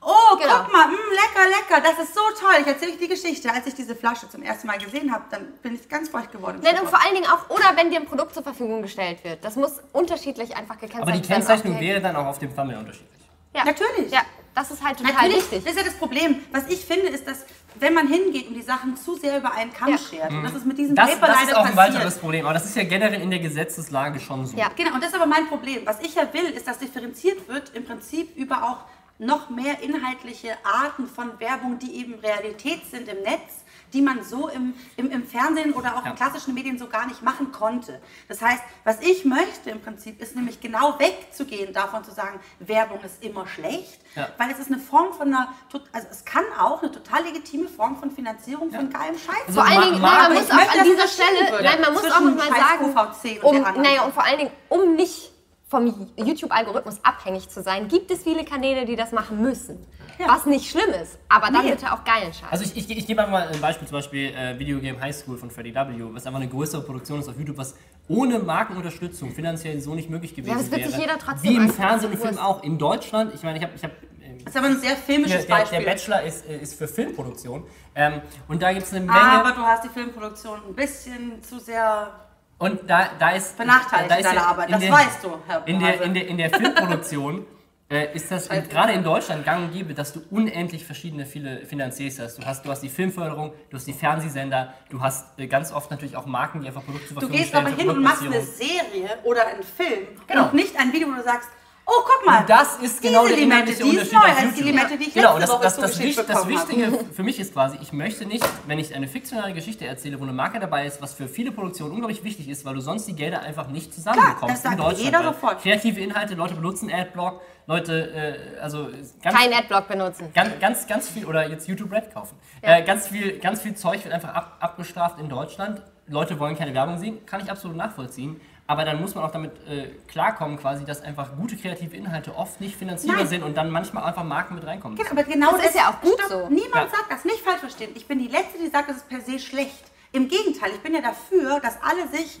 Oh, Genau. guck mal, mh, lecker, lecker, das ist so toll. Ich erzähle euch die Geschichte. Als ich diese Flasche zum ersten Mal gesehen habe, dann bin ich ganz feucht geworden. Nein, und vor allen Dingen auch, oder wenn dir ein Produkt zur Verfügung gestellt wird. Das muss unterschiedlich einfach gekennzeichnet aber die werden. Kennzeichnung wäre dann auch auf dem Thumbnail unterschiedlich. Ja. Natürlich. Ja, das ist halt total Natürlich, wichtig. das ist ja das Problem. Was ich finde, ist, dass wenn man hingeht und die Sachen zu sehr über einen Kamm Ja. schert, und das ist mit diesem Das, Paper das ist leider auch ein passiert. weiteres Problem. Aber das ist ja generell in der Gesetzeslage schon so. Ja. Genau, und das ist aber mein Problem. Was ich ja will, ist, dass differenziert wird, im Prinzip über auch noch mehr inhaltliche Arten von Werbung, die eben Realität sind im Netz, die man so im, im, im Fernsehen oder auch Ja. in klassischen Medien so gar nicht machen konnte. Das heißt, was ich möchte im Prinzip, ist nämlich genau wegzugehen davon zu sagen, Werbung ist immer schlecht, Ja. weil es ist eine Form von einer, also es kann auch eine total legitime Form von Finanzierung von geilem Scheiß Also Vor allen Dingen, man Ich muss auch an dieser Stelle, nein, man muss auch mal sagen, um, naja, und vor allen Dingen, um nicht vom YouTube-Algorithmus abhängig zu sein, gibt es viele Kanäle, die das machen müssen. Ja. Was nicht schlimm ist, aber dann Nee. bitte auch geilen Scheiß. Also ich, ich, ich gebe einfach mal ein Beispiel, zum Beispiel äh, Video Game High School von Freddy W., was einfach eine größere Produktion ist auf YouTube, was ohne Markenunterstützung finanziell so nicht möglich gewesen Ja, das wird wäre. sich jeder trotzdem Wie im. Fernsehen und Film auch. In Deutschland, ich meine, ich habe... Ich hab, ähm, Das ist aber ein sehr filmisches der, der, Beispiel. der Bachelor ist, äh, ist für Filmproduktion ähm, und da gibt es eine Menge... Aber du hast die Filmproduktion ein bisschen zu sehr Und da, da ist. benachteiligt da in ist deiner ja Arbeit. Das der- weißt du, Herr In der, in der, in der Filmproduktion *laughs* äh, ist das in, gerade in Deutschland gang und gäbe, dass du unendlich verschiedene viele Finanziers hast. Du hast, du hast die Filmförderung, du hast die Fernsehsender, du hast äh, ganz oft natürlich auch Marken, die einfach Produkte zur Du Verfügung gehst stellen. aber für hin und machst eine. Serie oder einen Film Genau. und nicht ein Video, wo du sagst, oh, guck mal, Und das ist genau diese der Limette, die ist neu als die. Limette, die ich Genau, letzte das, Woche das, das, Wicht, das. Wichtige für mich ist quasi, ich möchte nicht, wenn ich eine fiktionale Geschichte erzähle, wo eine Marke dabei ist, was für viele Produktionen unglaublich wichtig ist, weil du sonst die Gelder einfach nicht zusammenbekommst das sagt in Deutschland. jeder sofort. Kreative Inhalte, Leute benutzen Adblock, Leute, äh, also ganz, Kein Adblock benutzen. ganz, ganz, ganz viel, oder jetzt YouTube Red kaufen. Äh, ganz, viel, ganz viel Zeug wird einfach ab, abgestraft in Deutschland. Leute wollen keine Werbung sehen, kann ich absolut nachvollziehen. Aber dann muss man auch damit äh, klarkommen, quasi, dass einfach gute kreative Inhalte oft nicht finanzierbar Nein. sind und dann manchmal einfach Marken mit reinkommen. Genau, aber genau Das ist ja auch gut so. Niemand Ja. sagt das, nicht falsch verstehen. Ich bin die Letzte, die sagt, das ist per se schlecht. Im Gegenteil, ich bin ja dafür, dass alle sich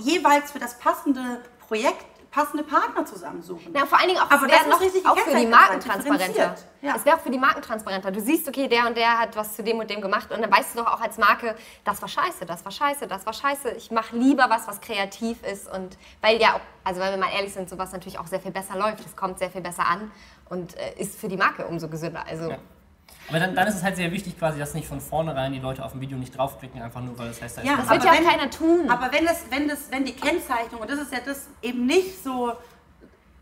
jeweils für das passende Projekt passende Partner zusammensuchen. Ja, vor allen Dingen auch, Aber es das noch richtig auch für die Marken transparenter. Ja. Es wäre auch für die Marken transparenter. Du siehst, okay, der und der hat was zu dem und dem gemacht und dann weißt du doch auch als Marke, das war scheiße, das war scheiße, das war scheiße. Ich mache lieber was, was kreativ ist und weil ja auch, also wenn wir mal ehrlich sind, sowas natürlich auch sehr viel besser läuft. Es kommt sehr viel besser an und äh, ist für die Marke umso gesünder. Also Ja. Aber dann, dann ist es halt sehr wichtig, quasi, dass nicht von vornherein die Leute auf dem Video nicht draufklicken, einfach nur, weil das heißt, da ist Ja, eine das wird aber ja auch wenn- keiner tun. Aber wenn, das, wenn, das, wenn die Kennzeichnung, und das ist ja das eben nicht so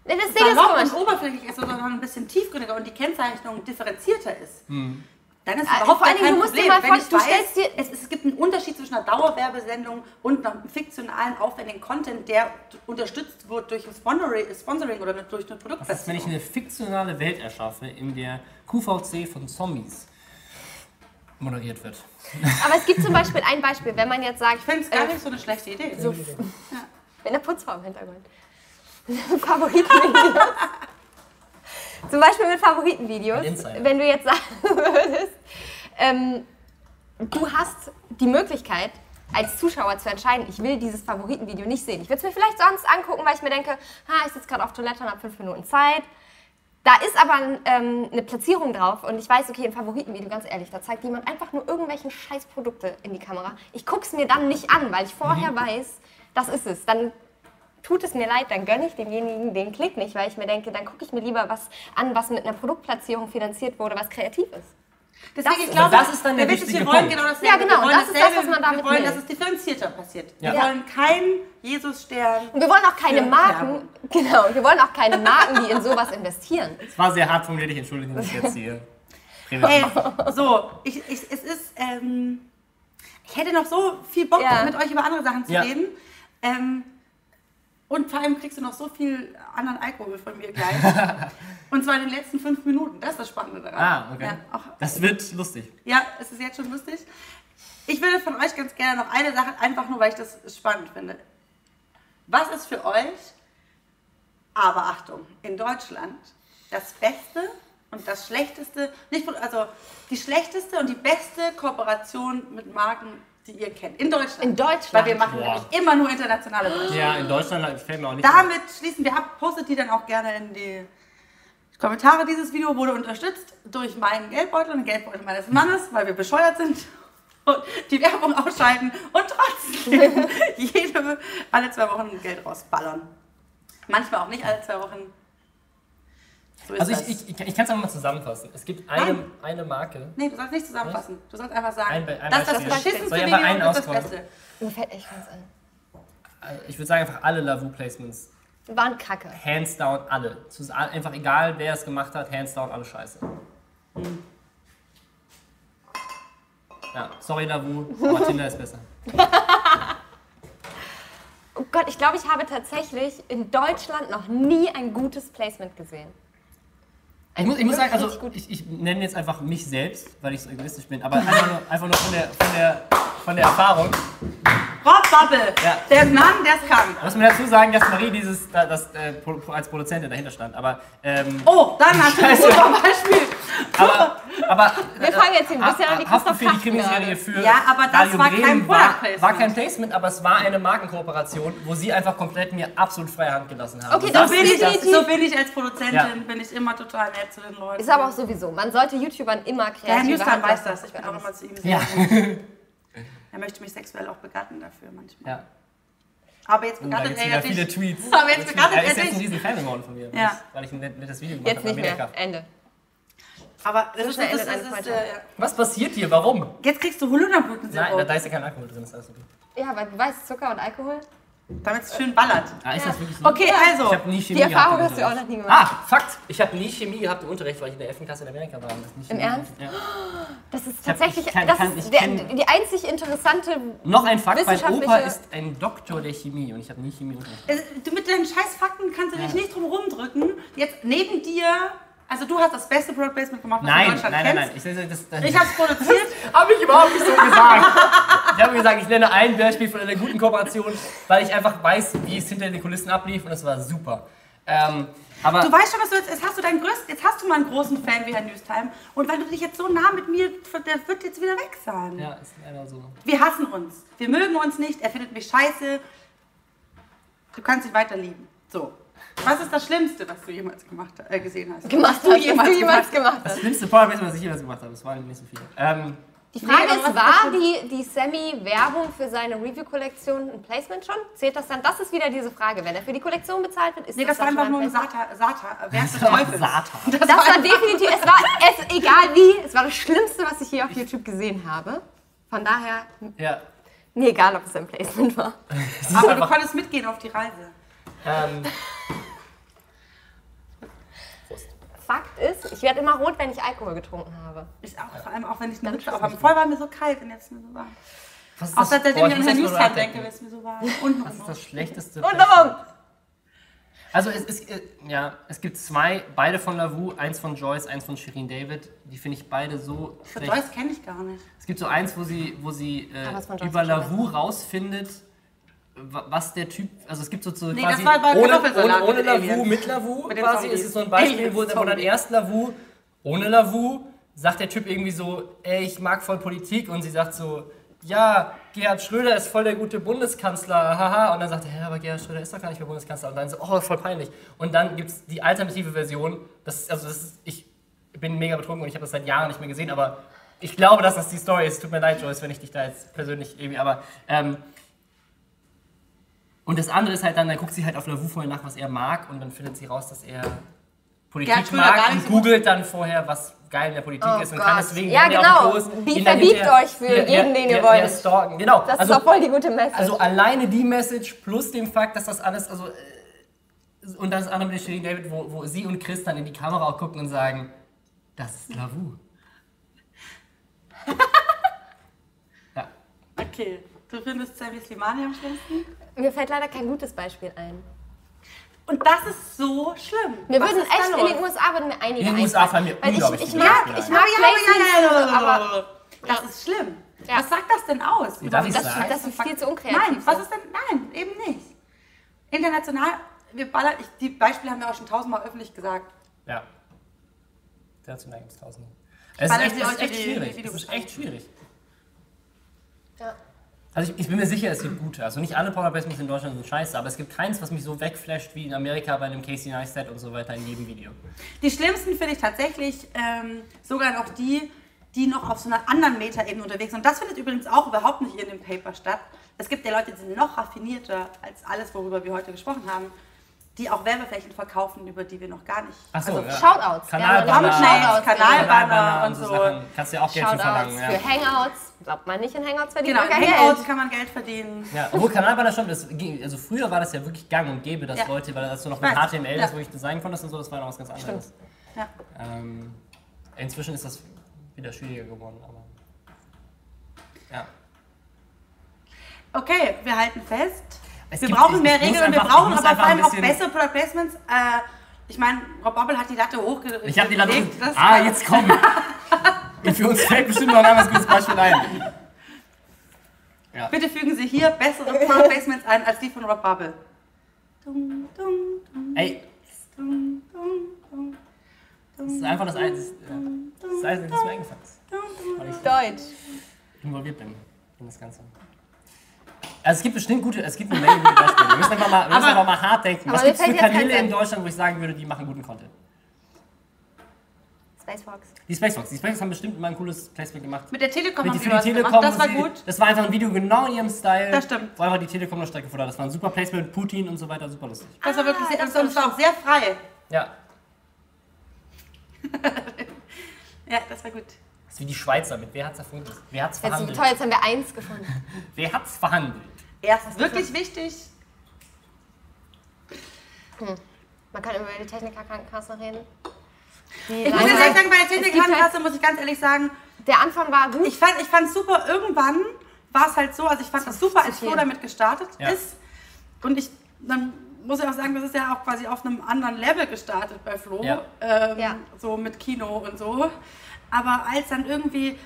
das Ding ist und oberflächlich ist, sondern ein bisschen tiefgründiger und die Kennzeichnung differenzierter ist, Hm. Dann ist Äh, überhaupt vor allen gar Dingen, kein du musst dir Problem. vor- ich du weiß, stellst dir- es, es gibt einen Unterschied zwischen einer Dauerwerbesendung und einem fiktionalen, aufwendigen Content, der unterstützt wird durch ein Sponsoring, oder durch eine Was ist, wenn ich eine fiktionale Welt erschaffe, in der QVC von Zombies moderiert wird. Aber es gibt zum Beispiel ein Beispiel, wenn man jetzt sagt, Ich finde es gar äh, nicht so eine schlechte Idee. so, mit einer Putzfrau im Hintergrund. *laughs* Favoritenvideos. *laughs* Zum Beispiel mit Favoritenvideos. Ein. Wenn du jetzt sagen *laughs* würdest, ähm, du hast die Möglichkeit, als Zuschauer zu entscheiden, ich will dieses Favoritenvideo nicht sehen. Ich würde es mir vielleicht sonst angucken, weil ich mir denke, ha, ich sitze gerade auf Toilette und habe fünf Minuten Zeit. Da ist aber ähm, eine Platzierung drauf und ich weiß, okay, im Favoritenvideo, ganz ehrlich, da zeigt jemand einfach nur irgendwelche Scheißprodukte in die Kamera. Ich gucke es mir dann nicht an, weil ich vorher weiß, das ist es. Dann tut es mir leid, dann gönne ich demjenigen den Klick nicht, weil ich mir denke, dann gucke ich mir lieber was an, was mit einer Produktplatzierung finanziert wurde, was kreativ ist. Deswegen, Das- ich glaube, das ist dann der wissen, wichtige wir wollen Punkt. genau dasselbe. Ja, genau, Wir wollen das ist das, was man damit Wir wollen, will. dass es differenzierter passiert. Ja. Wir wollen keinen Jesus-Stern. Und wir wollen auch keine Marken, *laughs* genau, wir wollen auch keine Marken, die in sowas investieren. Es war sehr hart formuliert, ich entschuldige mich jetzt hier. *laughs* Ey, so, ich, ich, es ist, ähm, ich hätte noch so viel Bock, Ja. mit euch über andere Sachen zu Ja. reden. Ähm, und vor allem kriegst du noch so viel anderen Alkohol von mir gleich. *laughs* und zwar in den letzten fünf Minuten. Das ist das Spannende daran. Ah, okay. Ja, auch, Das wird lustig. ja, es ist jetzt schon lustig. Ich würde von euch ganz gerne noch eine Sache, einfach nur, weil ich das spannend finde. Was ist für euch, aber Achtung, in Deutschland das Beste und das Schlechteste, nicht, also die schlechteste und die beste Kooperation mit Marken, die ihr kennt? In Deutschland. In Deutschland? Weil wir machen Boah. nämlich immer nur internationale Beispiele. Ja, in Deutschland fällt mir auch nicht Damit schließen wir ab. Postet die dann auch gerne in die Kommentare. Dieses Video wurde unterstützt durch meinen Geldbeutel und den Geldbeutel meines Mannes, weil wir bescheuert sind *laughs* und die Werbung ausschalten und trotzdem *laughs* jede, alle zwei Wochen Geld rausballern. Manchmal auch nicht alle zwei Wochen. So ist Also ich, ich, ich kann es einfach mal zusammenfassen. Es gibt eine, Nein. eine Marke. nee, du sollst nicht zusammenfassen. Du sollst einfach sagen, Ein ein das ist das beschissenste Video und das? Beste. Mir fällt echt keins ein. Ich würde sagen einfach alle Lavu-Placements. Die waren kacke. Hands down alle. Es ist a- einfach egal, wer es gemacht hat, hands down alle scheiße. Ja, sorry Lavu, aber Tinder ist besser. *laughs* Oh Gott, ich glaube, ich habe tatsächlich in Deutschland noch nie ein gutes Placement gesehen. Ich muss, ich muss sagen, also ich, ich nenne jetzt einfach mich selbst, weil ich so egoistisch bin, aber *laughs* einfach nur, einfach nur von, der, von, der, von der Erfahrung. Rob Bubble, Ja. der Mann, der krank. Ich muss mir dazu sagen, dass Marie dieses, da- das, äh, als Produzentin dahinter stand. Aber, ähm, Oh, dann hast du ein Scheiße. super Beispiel. aber, aber Wir fangen jetzt hier ein bisschen an, die Christoph für die Krimiserie für Ja, aber das Radio war kein Bremen Product war, Placement. war kein Placement, aber es war eine Markenkooperation, wo sie einfach komplett mir absolut freie Hand gelassen haben. Okay, das So bin, ich, definitiv. so bin ich als Produzentin, Ja. bin ich immer total nett zu den Leuten. Ist aber auch sowieso. Man sollte YouTubern immer Der Herr Hand weiß das. Ich bin auch immer zu ihm sehr Ja. *laughs* Er möchte mich sexuell auch begatten dafür manchmal. ja. Aber jetzt begattet es er ja wieder viele. Tweets. Aber jetzt begattet er er ist jetzt ein riesen Fan geworden von mir, weil Ja. ich- weil ich ein net- nettes Video gemacht Jetzt habe. nicht bei mehr. Ende. Aber das ist, schnell das, endet das ist, äh. Was passiert hier? Warum? Jetzt kriegst du Nein, da, Holunderblütensirup, da ist ja kein Alkohol drin, ist alles okay. Ja, weil du weißt, Zucker und Alkohol. Damit es schön ballert. Ah, ist Ja. das wirklich so? Okay, also. Ich habe nie Chemie Die Erfahrung gehabt. im hast du auch Unterricht. noch nie gemacht. Ah, Fakt! Ich habe nie Chemie gehabt im Unterricht, weil ich in der 11. Klasse in Amerika war. Im Ernst? Ja. Das ist hab- tatsächlich ich kann- das kann- ist der, die einzig interessante. Noch ein Fakt, mein Opa ist ein Doktor der Chemie und ich habe nie Chemie unterrichtet. Äh, Du mit deinen scheiß Fakten kannst du dich Ja. nicht drum rumdrücken. Jetzt neben dir, also du hast das beste Product Placement gemacht, was du in Nein, Deutschland nein, nein, kennst. nein. Ich, das, das, Ich hab's produziert. *laughs* habe ich überhaupt nicht so gesagt. Ich habe gesagt, ich nenne ein Beispiel von einer guten Kooperation, weil ich einfach weiß, wie es hinter den Kulissen ablief und es war super. Ähm, aber Du weißt schon, was du jetzt, jetzt hast du deinen größten, jetzt hast du mal einen großen Fan wie Herr Newstime. Und weil du dich jetzt so nah mit mir, der wird jetzt wieder weg sein. ja, ist leider so. Wir hassen uns. Wir mögen uns nicht. Er findet mich scheiße. Du kannst ihn weiter lieben. So. Was ist das Schlimmste, was du jemals gemacht, äh, gesehen hast? Gemacht was du hast, jemals was du jemals gemacht gemacht Das hast. schlimmste Product Placement, was ich jemals gemacht habe, das waren nicht so viele. Ähm, Die Frage Nee, ist, war ist die, die Sammy-Werbung für seine Review-Kollektion ein Placement schon? Zählt das dann? Das ist wieder diese Frage. Wenn er für die Kollektion bezahlt wird, ist Nee, das war dann einfach schon nur ein Placement? Sata, Sata, Werk des *laughs* war Teufels. Satan. Das, Das war war definitiv, *laughs* es war, es, egal wie, es war das Schlimmste, was ich hier auf YouTube gesehen habe. Von daher, ja. mir egal, ob es ein Placement war. *laughs* aber du konntest mitgehen auf die Reise. Ähm, Prost. Fakt ist, ich werde immer rot, wenn ich Alkohol getrunken habe. Ich auch, vor allem auch wenn ich eine Mütze auf habe. Vorher war mir so kalt und jetzt ist mir so warm. Was ist Auch seitdem ich an Herrn denke, ist mir so warm. Und Was ist das schlechteste Und warum? Also es, ist, äh, ja, es gibt zwei, beide von Lavu, eins von Joyce, eins von Shirin David. Die finde ich beide so Für schlecht. Joyce kenne ich gar nicht. Es gibt so eins, wo sie, wo sie äh, Joyce über Lavu rausfindet, was der Typ, also es gibt so, so Nee, quasi das war bei ohne, ohne, ohne Lavu, mit Lavu Mit quasi. Zombies. Es ist so ein Beispiel, Aliens, wo, wo dann erst Lavu, ohne Lavu, sagt der Typ irgendwie so, ey, ich mag voll Politik und sie sagt so, ja, Gerhard Schröder ist voll der gute Bundeskanzler, haha. Und dann sagt er, ja, aber Gerhard Schröder ist doch gar nicht mehr Bundeskanzler. Und dann so, oh, voll peinlich. Und dann gibt es die alternative Version, das ist, also das ist, ich bin mega betrunken und ich habe das seit Jahren nicht mehr gesehen, aber ich glaube, dass das die Story ist. Tut mir leid, Joyce, wenn ich dich da jetzt persönlich irgendwie, aber ähm, und das andere ist halt dann, dann guckt sie halt auf Lavu vorher nach, was er mag und dann findet sie raus, dass er Politik gar mag und so googelt dann vorher, was geil in der Politik Oh ist und Gott. kann deswegen Ja, genau. ist, Wie hinterher- euch für jeden, den ihr ja, wollt. Ja, stalken. Genau. Das also, ist doch voll die gute Message. also alleine die Message plus dem Fakt, dass das alles, also äh, und das andere mit der Shirin David, wo, wo sie und Chris dann in die Kamera auch gucken und sagen, das ist Lavu. *laughs* ja. Okay. Du findest Sammy Slimani am schlimmsten? Mir fällt leider kein gutes Beispiel ein. Und das ist so schlimm. Wir Was würden ist da echt in los? den USA würden mir einige In den USA fallen mir Weil ich, unglaublich ich viele mag, ich mag Ja, ja, ja, ja, Placements, ja, ja, aber. Das ist schlimm. Ja. Was sagt das denn aus? Darf ich das scheiße Das ist viel zu unkreativ Nein, was so. ist denn? Nein, eben nicht. International, wir ballern, ich, die Beispiele haben wir auch schon tausendmal öffentlich gesagt. Ja. Dazu gibt es tausende. Es ist echt, ist die- schwierig. die Es ist echt schwierig. Ja. Also ich, ich bin mir sicher, es gibt gute. Also nicht alle Power Placements in Deutschland sind scheiße, aber es gibt keins, was mich so wegflasht wie in Amerika bei einem Casey Neistat und so weiter in jedem Video. Die schlimmsten finde ich tatsächlich ähm, sogar noch die, die noch auf so einer anderen Metaebene unterwegs sind. Und das findet übrigens auch überhaupt nicht in dem Paper statt. Es gibt ja Leute, die sind noch raffinierter als alles, worüber wir heute gesprochen haben, die auch Werbeflächen verkaufen, über die wir noch gar nicht. Achso, also ja. Shoutouts. Kanalbanner, Thumbnails, Shoutouts. Kanalbanner und so. Sachen. Kannst du ja auch Geld für verlangen. Shoutouts für Ja. Hangouts. Glaubt man nicht, in Hangouts verdient Genau, in man kein Hangouts Geld. kann man Geld verdienen. Ja, obwohl Kanalbanner schon, das also früher war das ja wirklich gang und gäbe, dass Ja. Leute, weil als du noch Ich mit. HTML Ja. das wirklich designen konntest und so, das war noch was ganz anderes. Ja. Ähm, inzwischen ist das wieder schwieriger geworden, aber. Ja. Okay, wir halten fest. Es wir brauchen mehr Regeln und wir brauchen aber vor allem auch bessere Product Placements. Äh, ich meine, Rob Bubble hat die Latte hochgelegt. Ich habe die Latte. Ah, jetzt komm! *laughs* Für uns fällt bestimmt noch ein anderes gutes Beispiel ein. Ja. Bitte fügen Sie hier bessere Product Placements ein als die von Rob Bubble. Dum, dum, dum, Ey, dum, dum, das ist einfach das Einzige, das, ist das, Einzige, das mir eingefallen ist. Deutsch. involviert bin in das Ganze. Also es gibt bestimmt gute, es gibt eine Menge gute Beispiele. Wir müssen einfach mal, wir müssen einfach mal hart denken. aber Was gibt es für Kanäle in. Deutschland, wo ich sagen würde, die machen guten Content? Space Fox. Die Spacefox. Die Spacefox haben bestimmt immer ein cooles Placement gemacht. Mit der Telekom Mit haben die, sie für die Telekom. gemacht. Das war sie, gut. Das war einfach ein Video genau in ihrem Style. Das stimmt. Wo einfach die Telekom eine Strecke futtert. Das war ein super Placement mit Putin und so weiter. Super lustig. Das war wirklich Ah, sehr, das und es war auch sehr frei. Ja. *laughs* Ja, das war gut. Das ist wie die Schweizer mit. Wer hat's erfunden? Wer hat's Jetzt, verhandelt? toll, jetzt haben wir eins gefunden. *laughs* Wer hat's verhandelt? Erst wirklich wichtig. Man kann über die Techniker-Krankenkasse reden. Die Ich muss jetzt ehrlich sagen, bei der Es gibt Technikkrankenkasse muss ich ganz ehrlich sagen, Der Anfang war gut. ich fand ich fand super, irgendwann war es halt so, also ich fand das super, als. Flo damit gestartet Ja. ist. Und ich, dann muss ich auch sagen, das ist ja auch quasi auf einem anderen Level gestartet bei Flo. Ja. Ähm, Ja. So mit Kino und so. Aber als dann irgendwie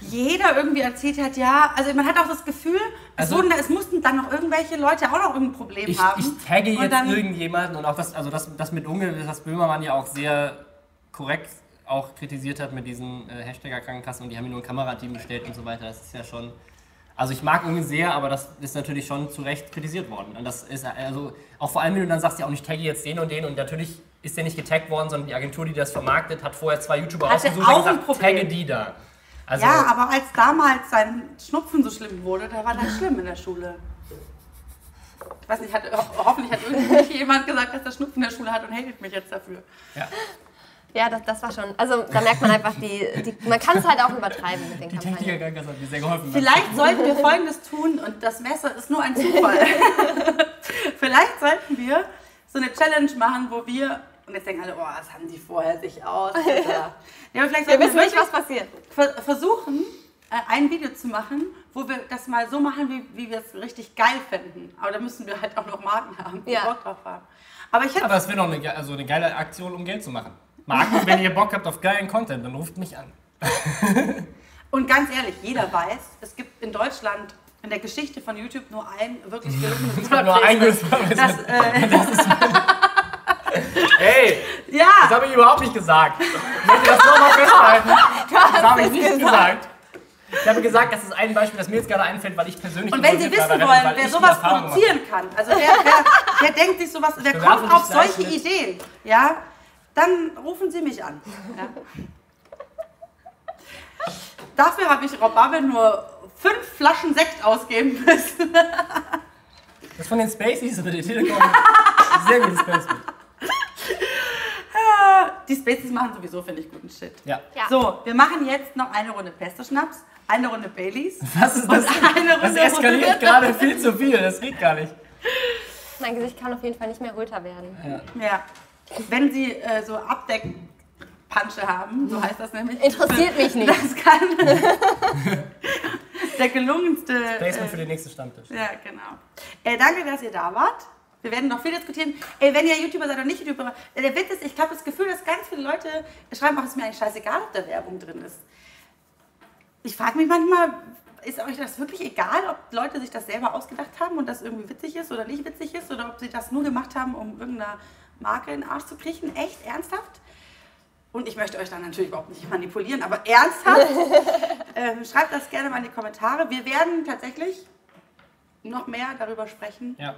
jeder irgendwie erzählt hat, ja, also man hat auch das Gefühl, es, Also- wurden, es mussten dann noch irgendwelche Leute auch noch irgendein Problem Ich, haben. ich tagge Und jetzt dann- irgendjemanden und auch das, also das, das mit Unge, das Böhmermann ja auch sehr korrekt auch kritisiert hat mit diesen äh, Hashtagger Krankenkassen und die haben mir nur ein Kamerateam gestellt und so weiter. Das ist ja schon. Also ich mag Unge sehr, aber das ist natürlich schon zu Recht kritisiert worden. Und das ist also auch vor allem, wenn du dann sagst, ja, und ich tagge jetzt den und den und natürlich ist der nicht getaggt worden, sondern die Agentur, die das vermarktet, hat vorher zwei YouTuber Hatte ausgesucht auch und gesagt, Problem. tagge die da. Also, ja, aber als damals sein Schnupfen so schlimm wurde, da war das schlimm in der Schule. Ich weiß nicht, hat, ho hoffentlich hat irgendwie jemand gesagt, dass er Schnupfen in der Schule hat und hatet mich jetzt dafür. ja. Ja, das, das war schon. Also da merkt man einfach, die, die, man kann es halt auch übertreiben mit den Die Kampagnen. Techniker Krankenkasse hat mir sehr geholfen. Vielleicht sollten wir Folgendes tun und das Messer ist nur ein Zufall. *laughs* Vielleicht sollten wir so eine Challenge machen, wo wir, und jetzt denken alle, oh, das haben die vorher sich aus. *laughs* ja, aber vielleicht Wir sollten wissen nicht, wirklich was passiert. ver versuchen, äh, ein Video zu machen, wo wir das mal so machen, wie, wie wir es richtig geil finden. Aber da müssen wir halt auch noch Marken haben, die Ja. Bock drauf haben. Aber ich hätte Aber es wäre noch eine, also eine geile Aktion, um Geld zu machen. Marken, wenn ihr Bock habt auf geilen Content, dann ruft mich an. *laughs* Und ganz ehrlich, jeder weiß, es gibt in Deutschland in der Geschichte von YouTube nur ein wirklich *laughs* gelungenes. Nur ein das, *laughs* äh, Hey, das Ja, habe ich überhaupt nicht gesagt. Ich möchte das nochmal festhalten. Das habe ich nicht gesagt. Ich habe gesagt, das ist ein Beispiel, das mir jetzt gerade einfällt, weil ich persönlich und wenn Sie wissen wollen, wer sowas produzieren kann, also wer, wer, wer denkt sich sowas, wer kommt auf solche Ideen, ja, dann rufen Sie mich an. Ja. Dafür habe ich Robabe nur fünf Flaschen Sekt ausgeben müssen. Das ist von den Spaceys oder der Telekom. Sehr gutes Placement. Die Spaces machen sowieso, finde ich, guten Shit. Ja. Ja. So, wir machen jetzt noch eine Runde Pesto-Schnaps, eine Runde Baileys. Was ist das? eine Das Runde eskaliert gerade viel zu viel. Das geht gar nicht. Mein Gesicht kann auf jeden Fall nicht mehr röter werden. Ja. Wenn Sie äh, so Abdeckpansche haben, so heißt das nämlich. Interessiert mich nicht. Das kann *laughs* der gelungenste. Placement für Äh, den nächsten Stammtisch. ja, genau. Äh, danke, dass ihr da wart. Wir werden noch viel diskutieren. Ey, wenn ihr YouTuber seid oder nicht YouTuber, äh, der Witz ist, ich habe das Gefühl, dass ganz viele Leute schreiben, ach, ist mir eigentlich scheißegal, ob da Werbung drin ist. Ich frage mich manchmal, ist euch das wirklich egal, ob Leute sich das selber ausgedacht haben und das irgendwie witzig ist oder nicht witzig ist oder ob sie das nur gemacht haben, um irgendeiner Marke in den Arsch zu kriechen? Echt? Ernsthaft? Und ich möchte euch dann natürlich überhaupt nicht manipulieren, aber ernsthaft? *laughs* ähm, schreibt das gerne mal in die Kommentare. Wir werden tatsächlich noch mehr darüber sprechen. Ja.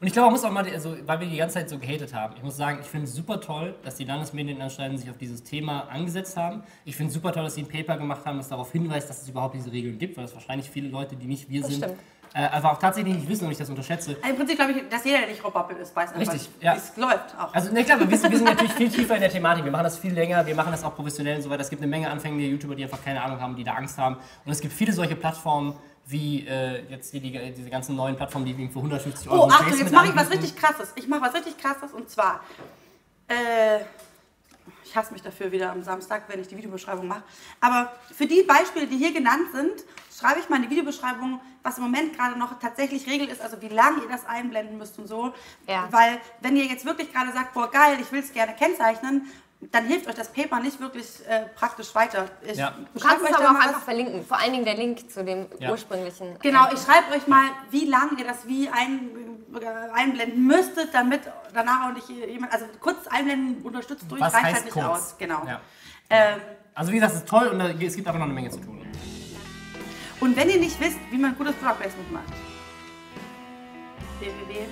Und ich glaube, man muss auch mal, also, weil wir die ganze Zeit so gehatet haben, ich muss sagen, ich finde es super toll, dass die Landesmedienanstalten sich auf dieses Thema angesetzt haben. Ich finde es super toll, dass sie ein Paper gemacht haben, das darauf hinweist, dass es überhaupt diese Regeln gibt, weil es wahrscheinlich viele Leute, die nicht wir Das sind, stimmt. Äh, einfach auch tatsächlich nicht wissen und ich das unterschätze. Also Im Prinzip glaube ich, dass jeder, der nicht Roboppel ist, weiß einfach, Richtig, ja. es läuft auch. Also, ne, klar, wir, sind- wir sind *laughs* natürlich viel tiefer in der Thematik. Wir machen das viel länger, wir machen das auch professionell und so weiter. Es gibt eine Menge anfängliche YouTuber, die einfach keine Ahnung haben, die da Angst haben. Und es gibt viele solche Plattformen, wie äh, jetzt die, die, diese ganzen neuen Plattformen, die für 150 Euro Oh, Achtung, jetzt mache ich was richtig krasses. Ich mache was richtig krasses und zwar, äh, ich hasse mich dafür wieder am Samstag, wenn ich die Videobeschreibung mache. Aber für die Beispiele, die hier genannt sind, schreibe ich mal in die Videobeschreibung, was im Moment gerade noch tatsächlich Regel ist, also wie lange ihr das einblenden müsst und so. Ja. Weil, wenn ihr jetzt wirklich gerade sagt, boah, geil, ich will es gerne kennzeichnen, dann hilft euch das Paper nicht wirklich äh, praktisch weiter. Ich Ja. Du schreibe kannst es aber auch einfach verlinken. Vor allen Dingen der Link zu dem Ja. ursprünglichen. Genau, ich schreibe euch mal, wie lange ihr das wie ein, äh, einblenden müsstet, damit danach auch nicht jemand, also kurz einblenden unterstützt durch, Was reicht halt nicht kurz? aus. Genau. Ja. Ähm, Also wie gesagt, es ist toll und da- es gibt aber noch eine Menge zu tun. Und wenn ihr nicht wisst, wie man gutes Product Placement macht, www.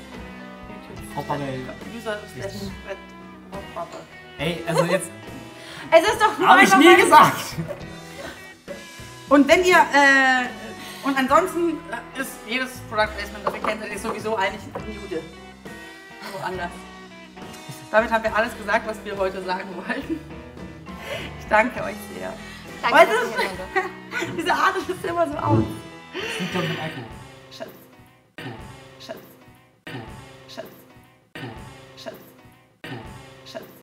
Hoppabell. User slash Hoppabell. Ey, also jetzt *laughs* Es ist doch nur habe ich nie gesagt. Und wenn ihr, äh, und ansonsten ist jedes Product Placement, das ihr kennt, ist sowieso eigentlich Nude. Woanders. Damit haben wir alles gesagt, was wir heute sagen wollten. Ich danke euch sehr. Danke, weißt du, *laughs* diese Art ist immer so aus. Das liegt doch mit Alkohol. Schatz.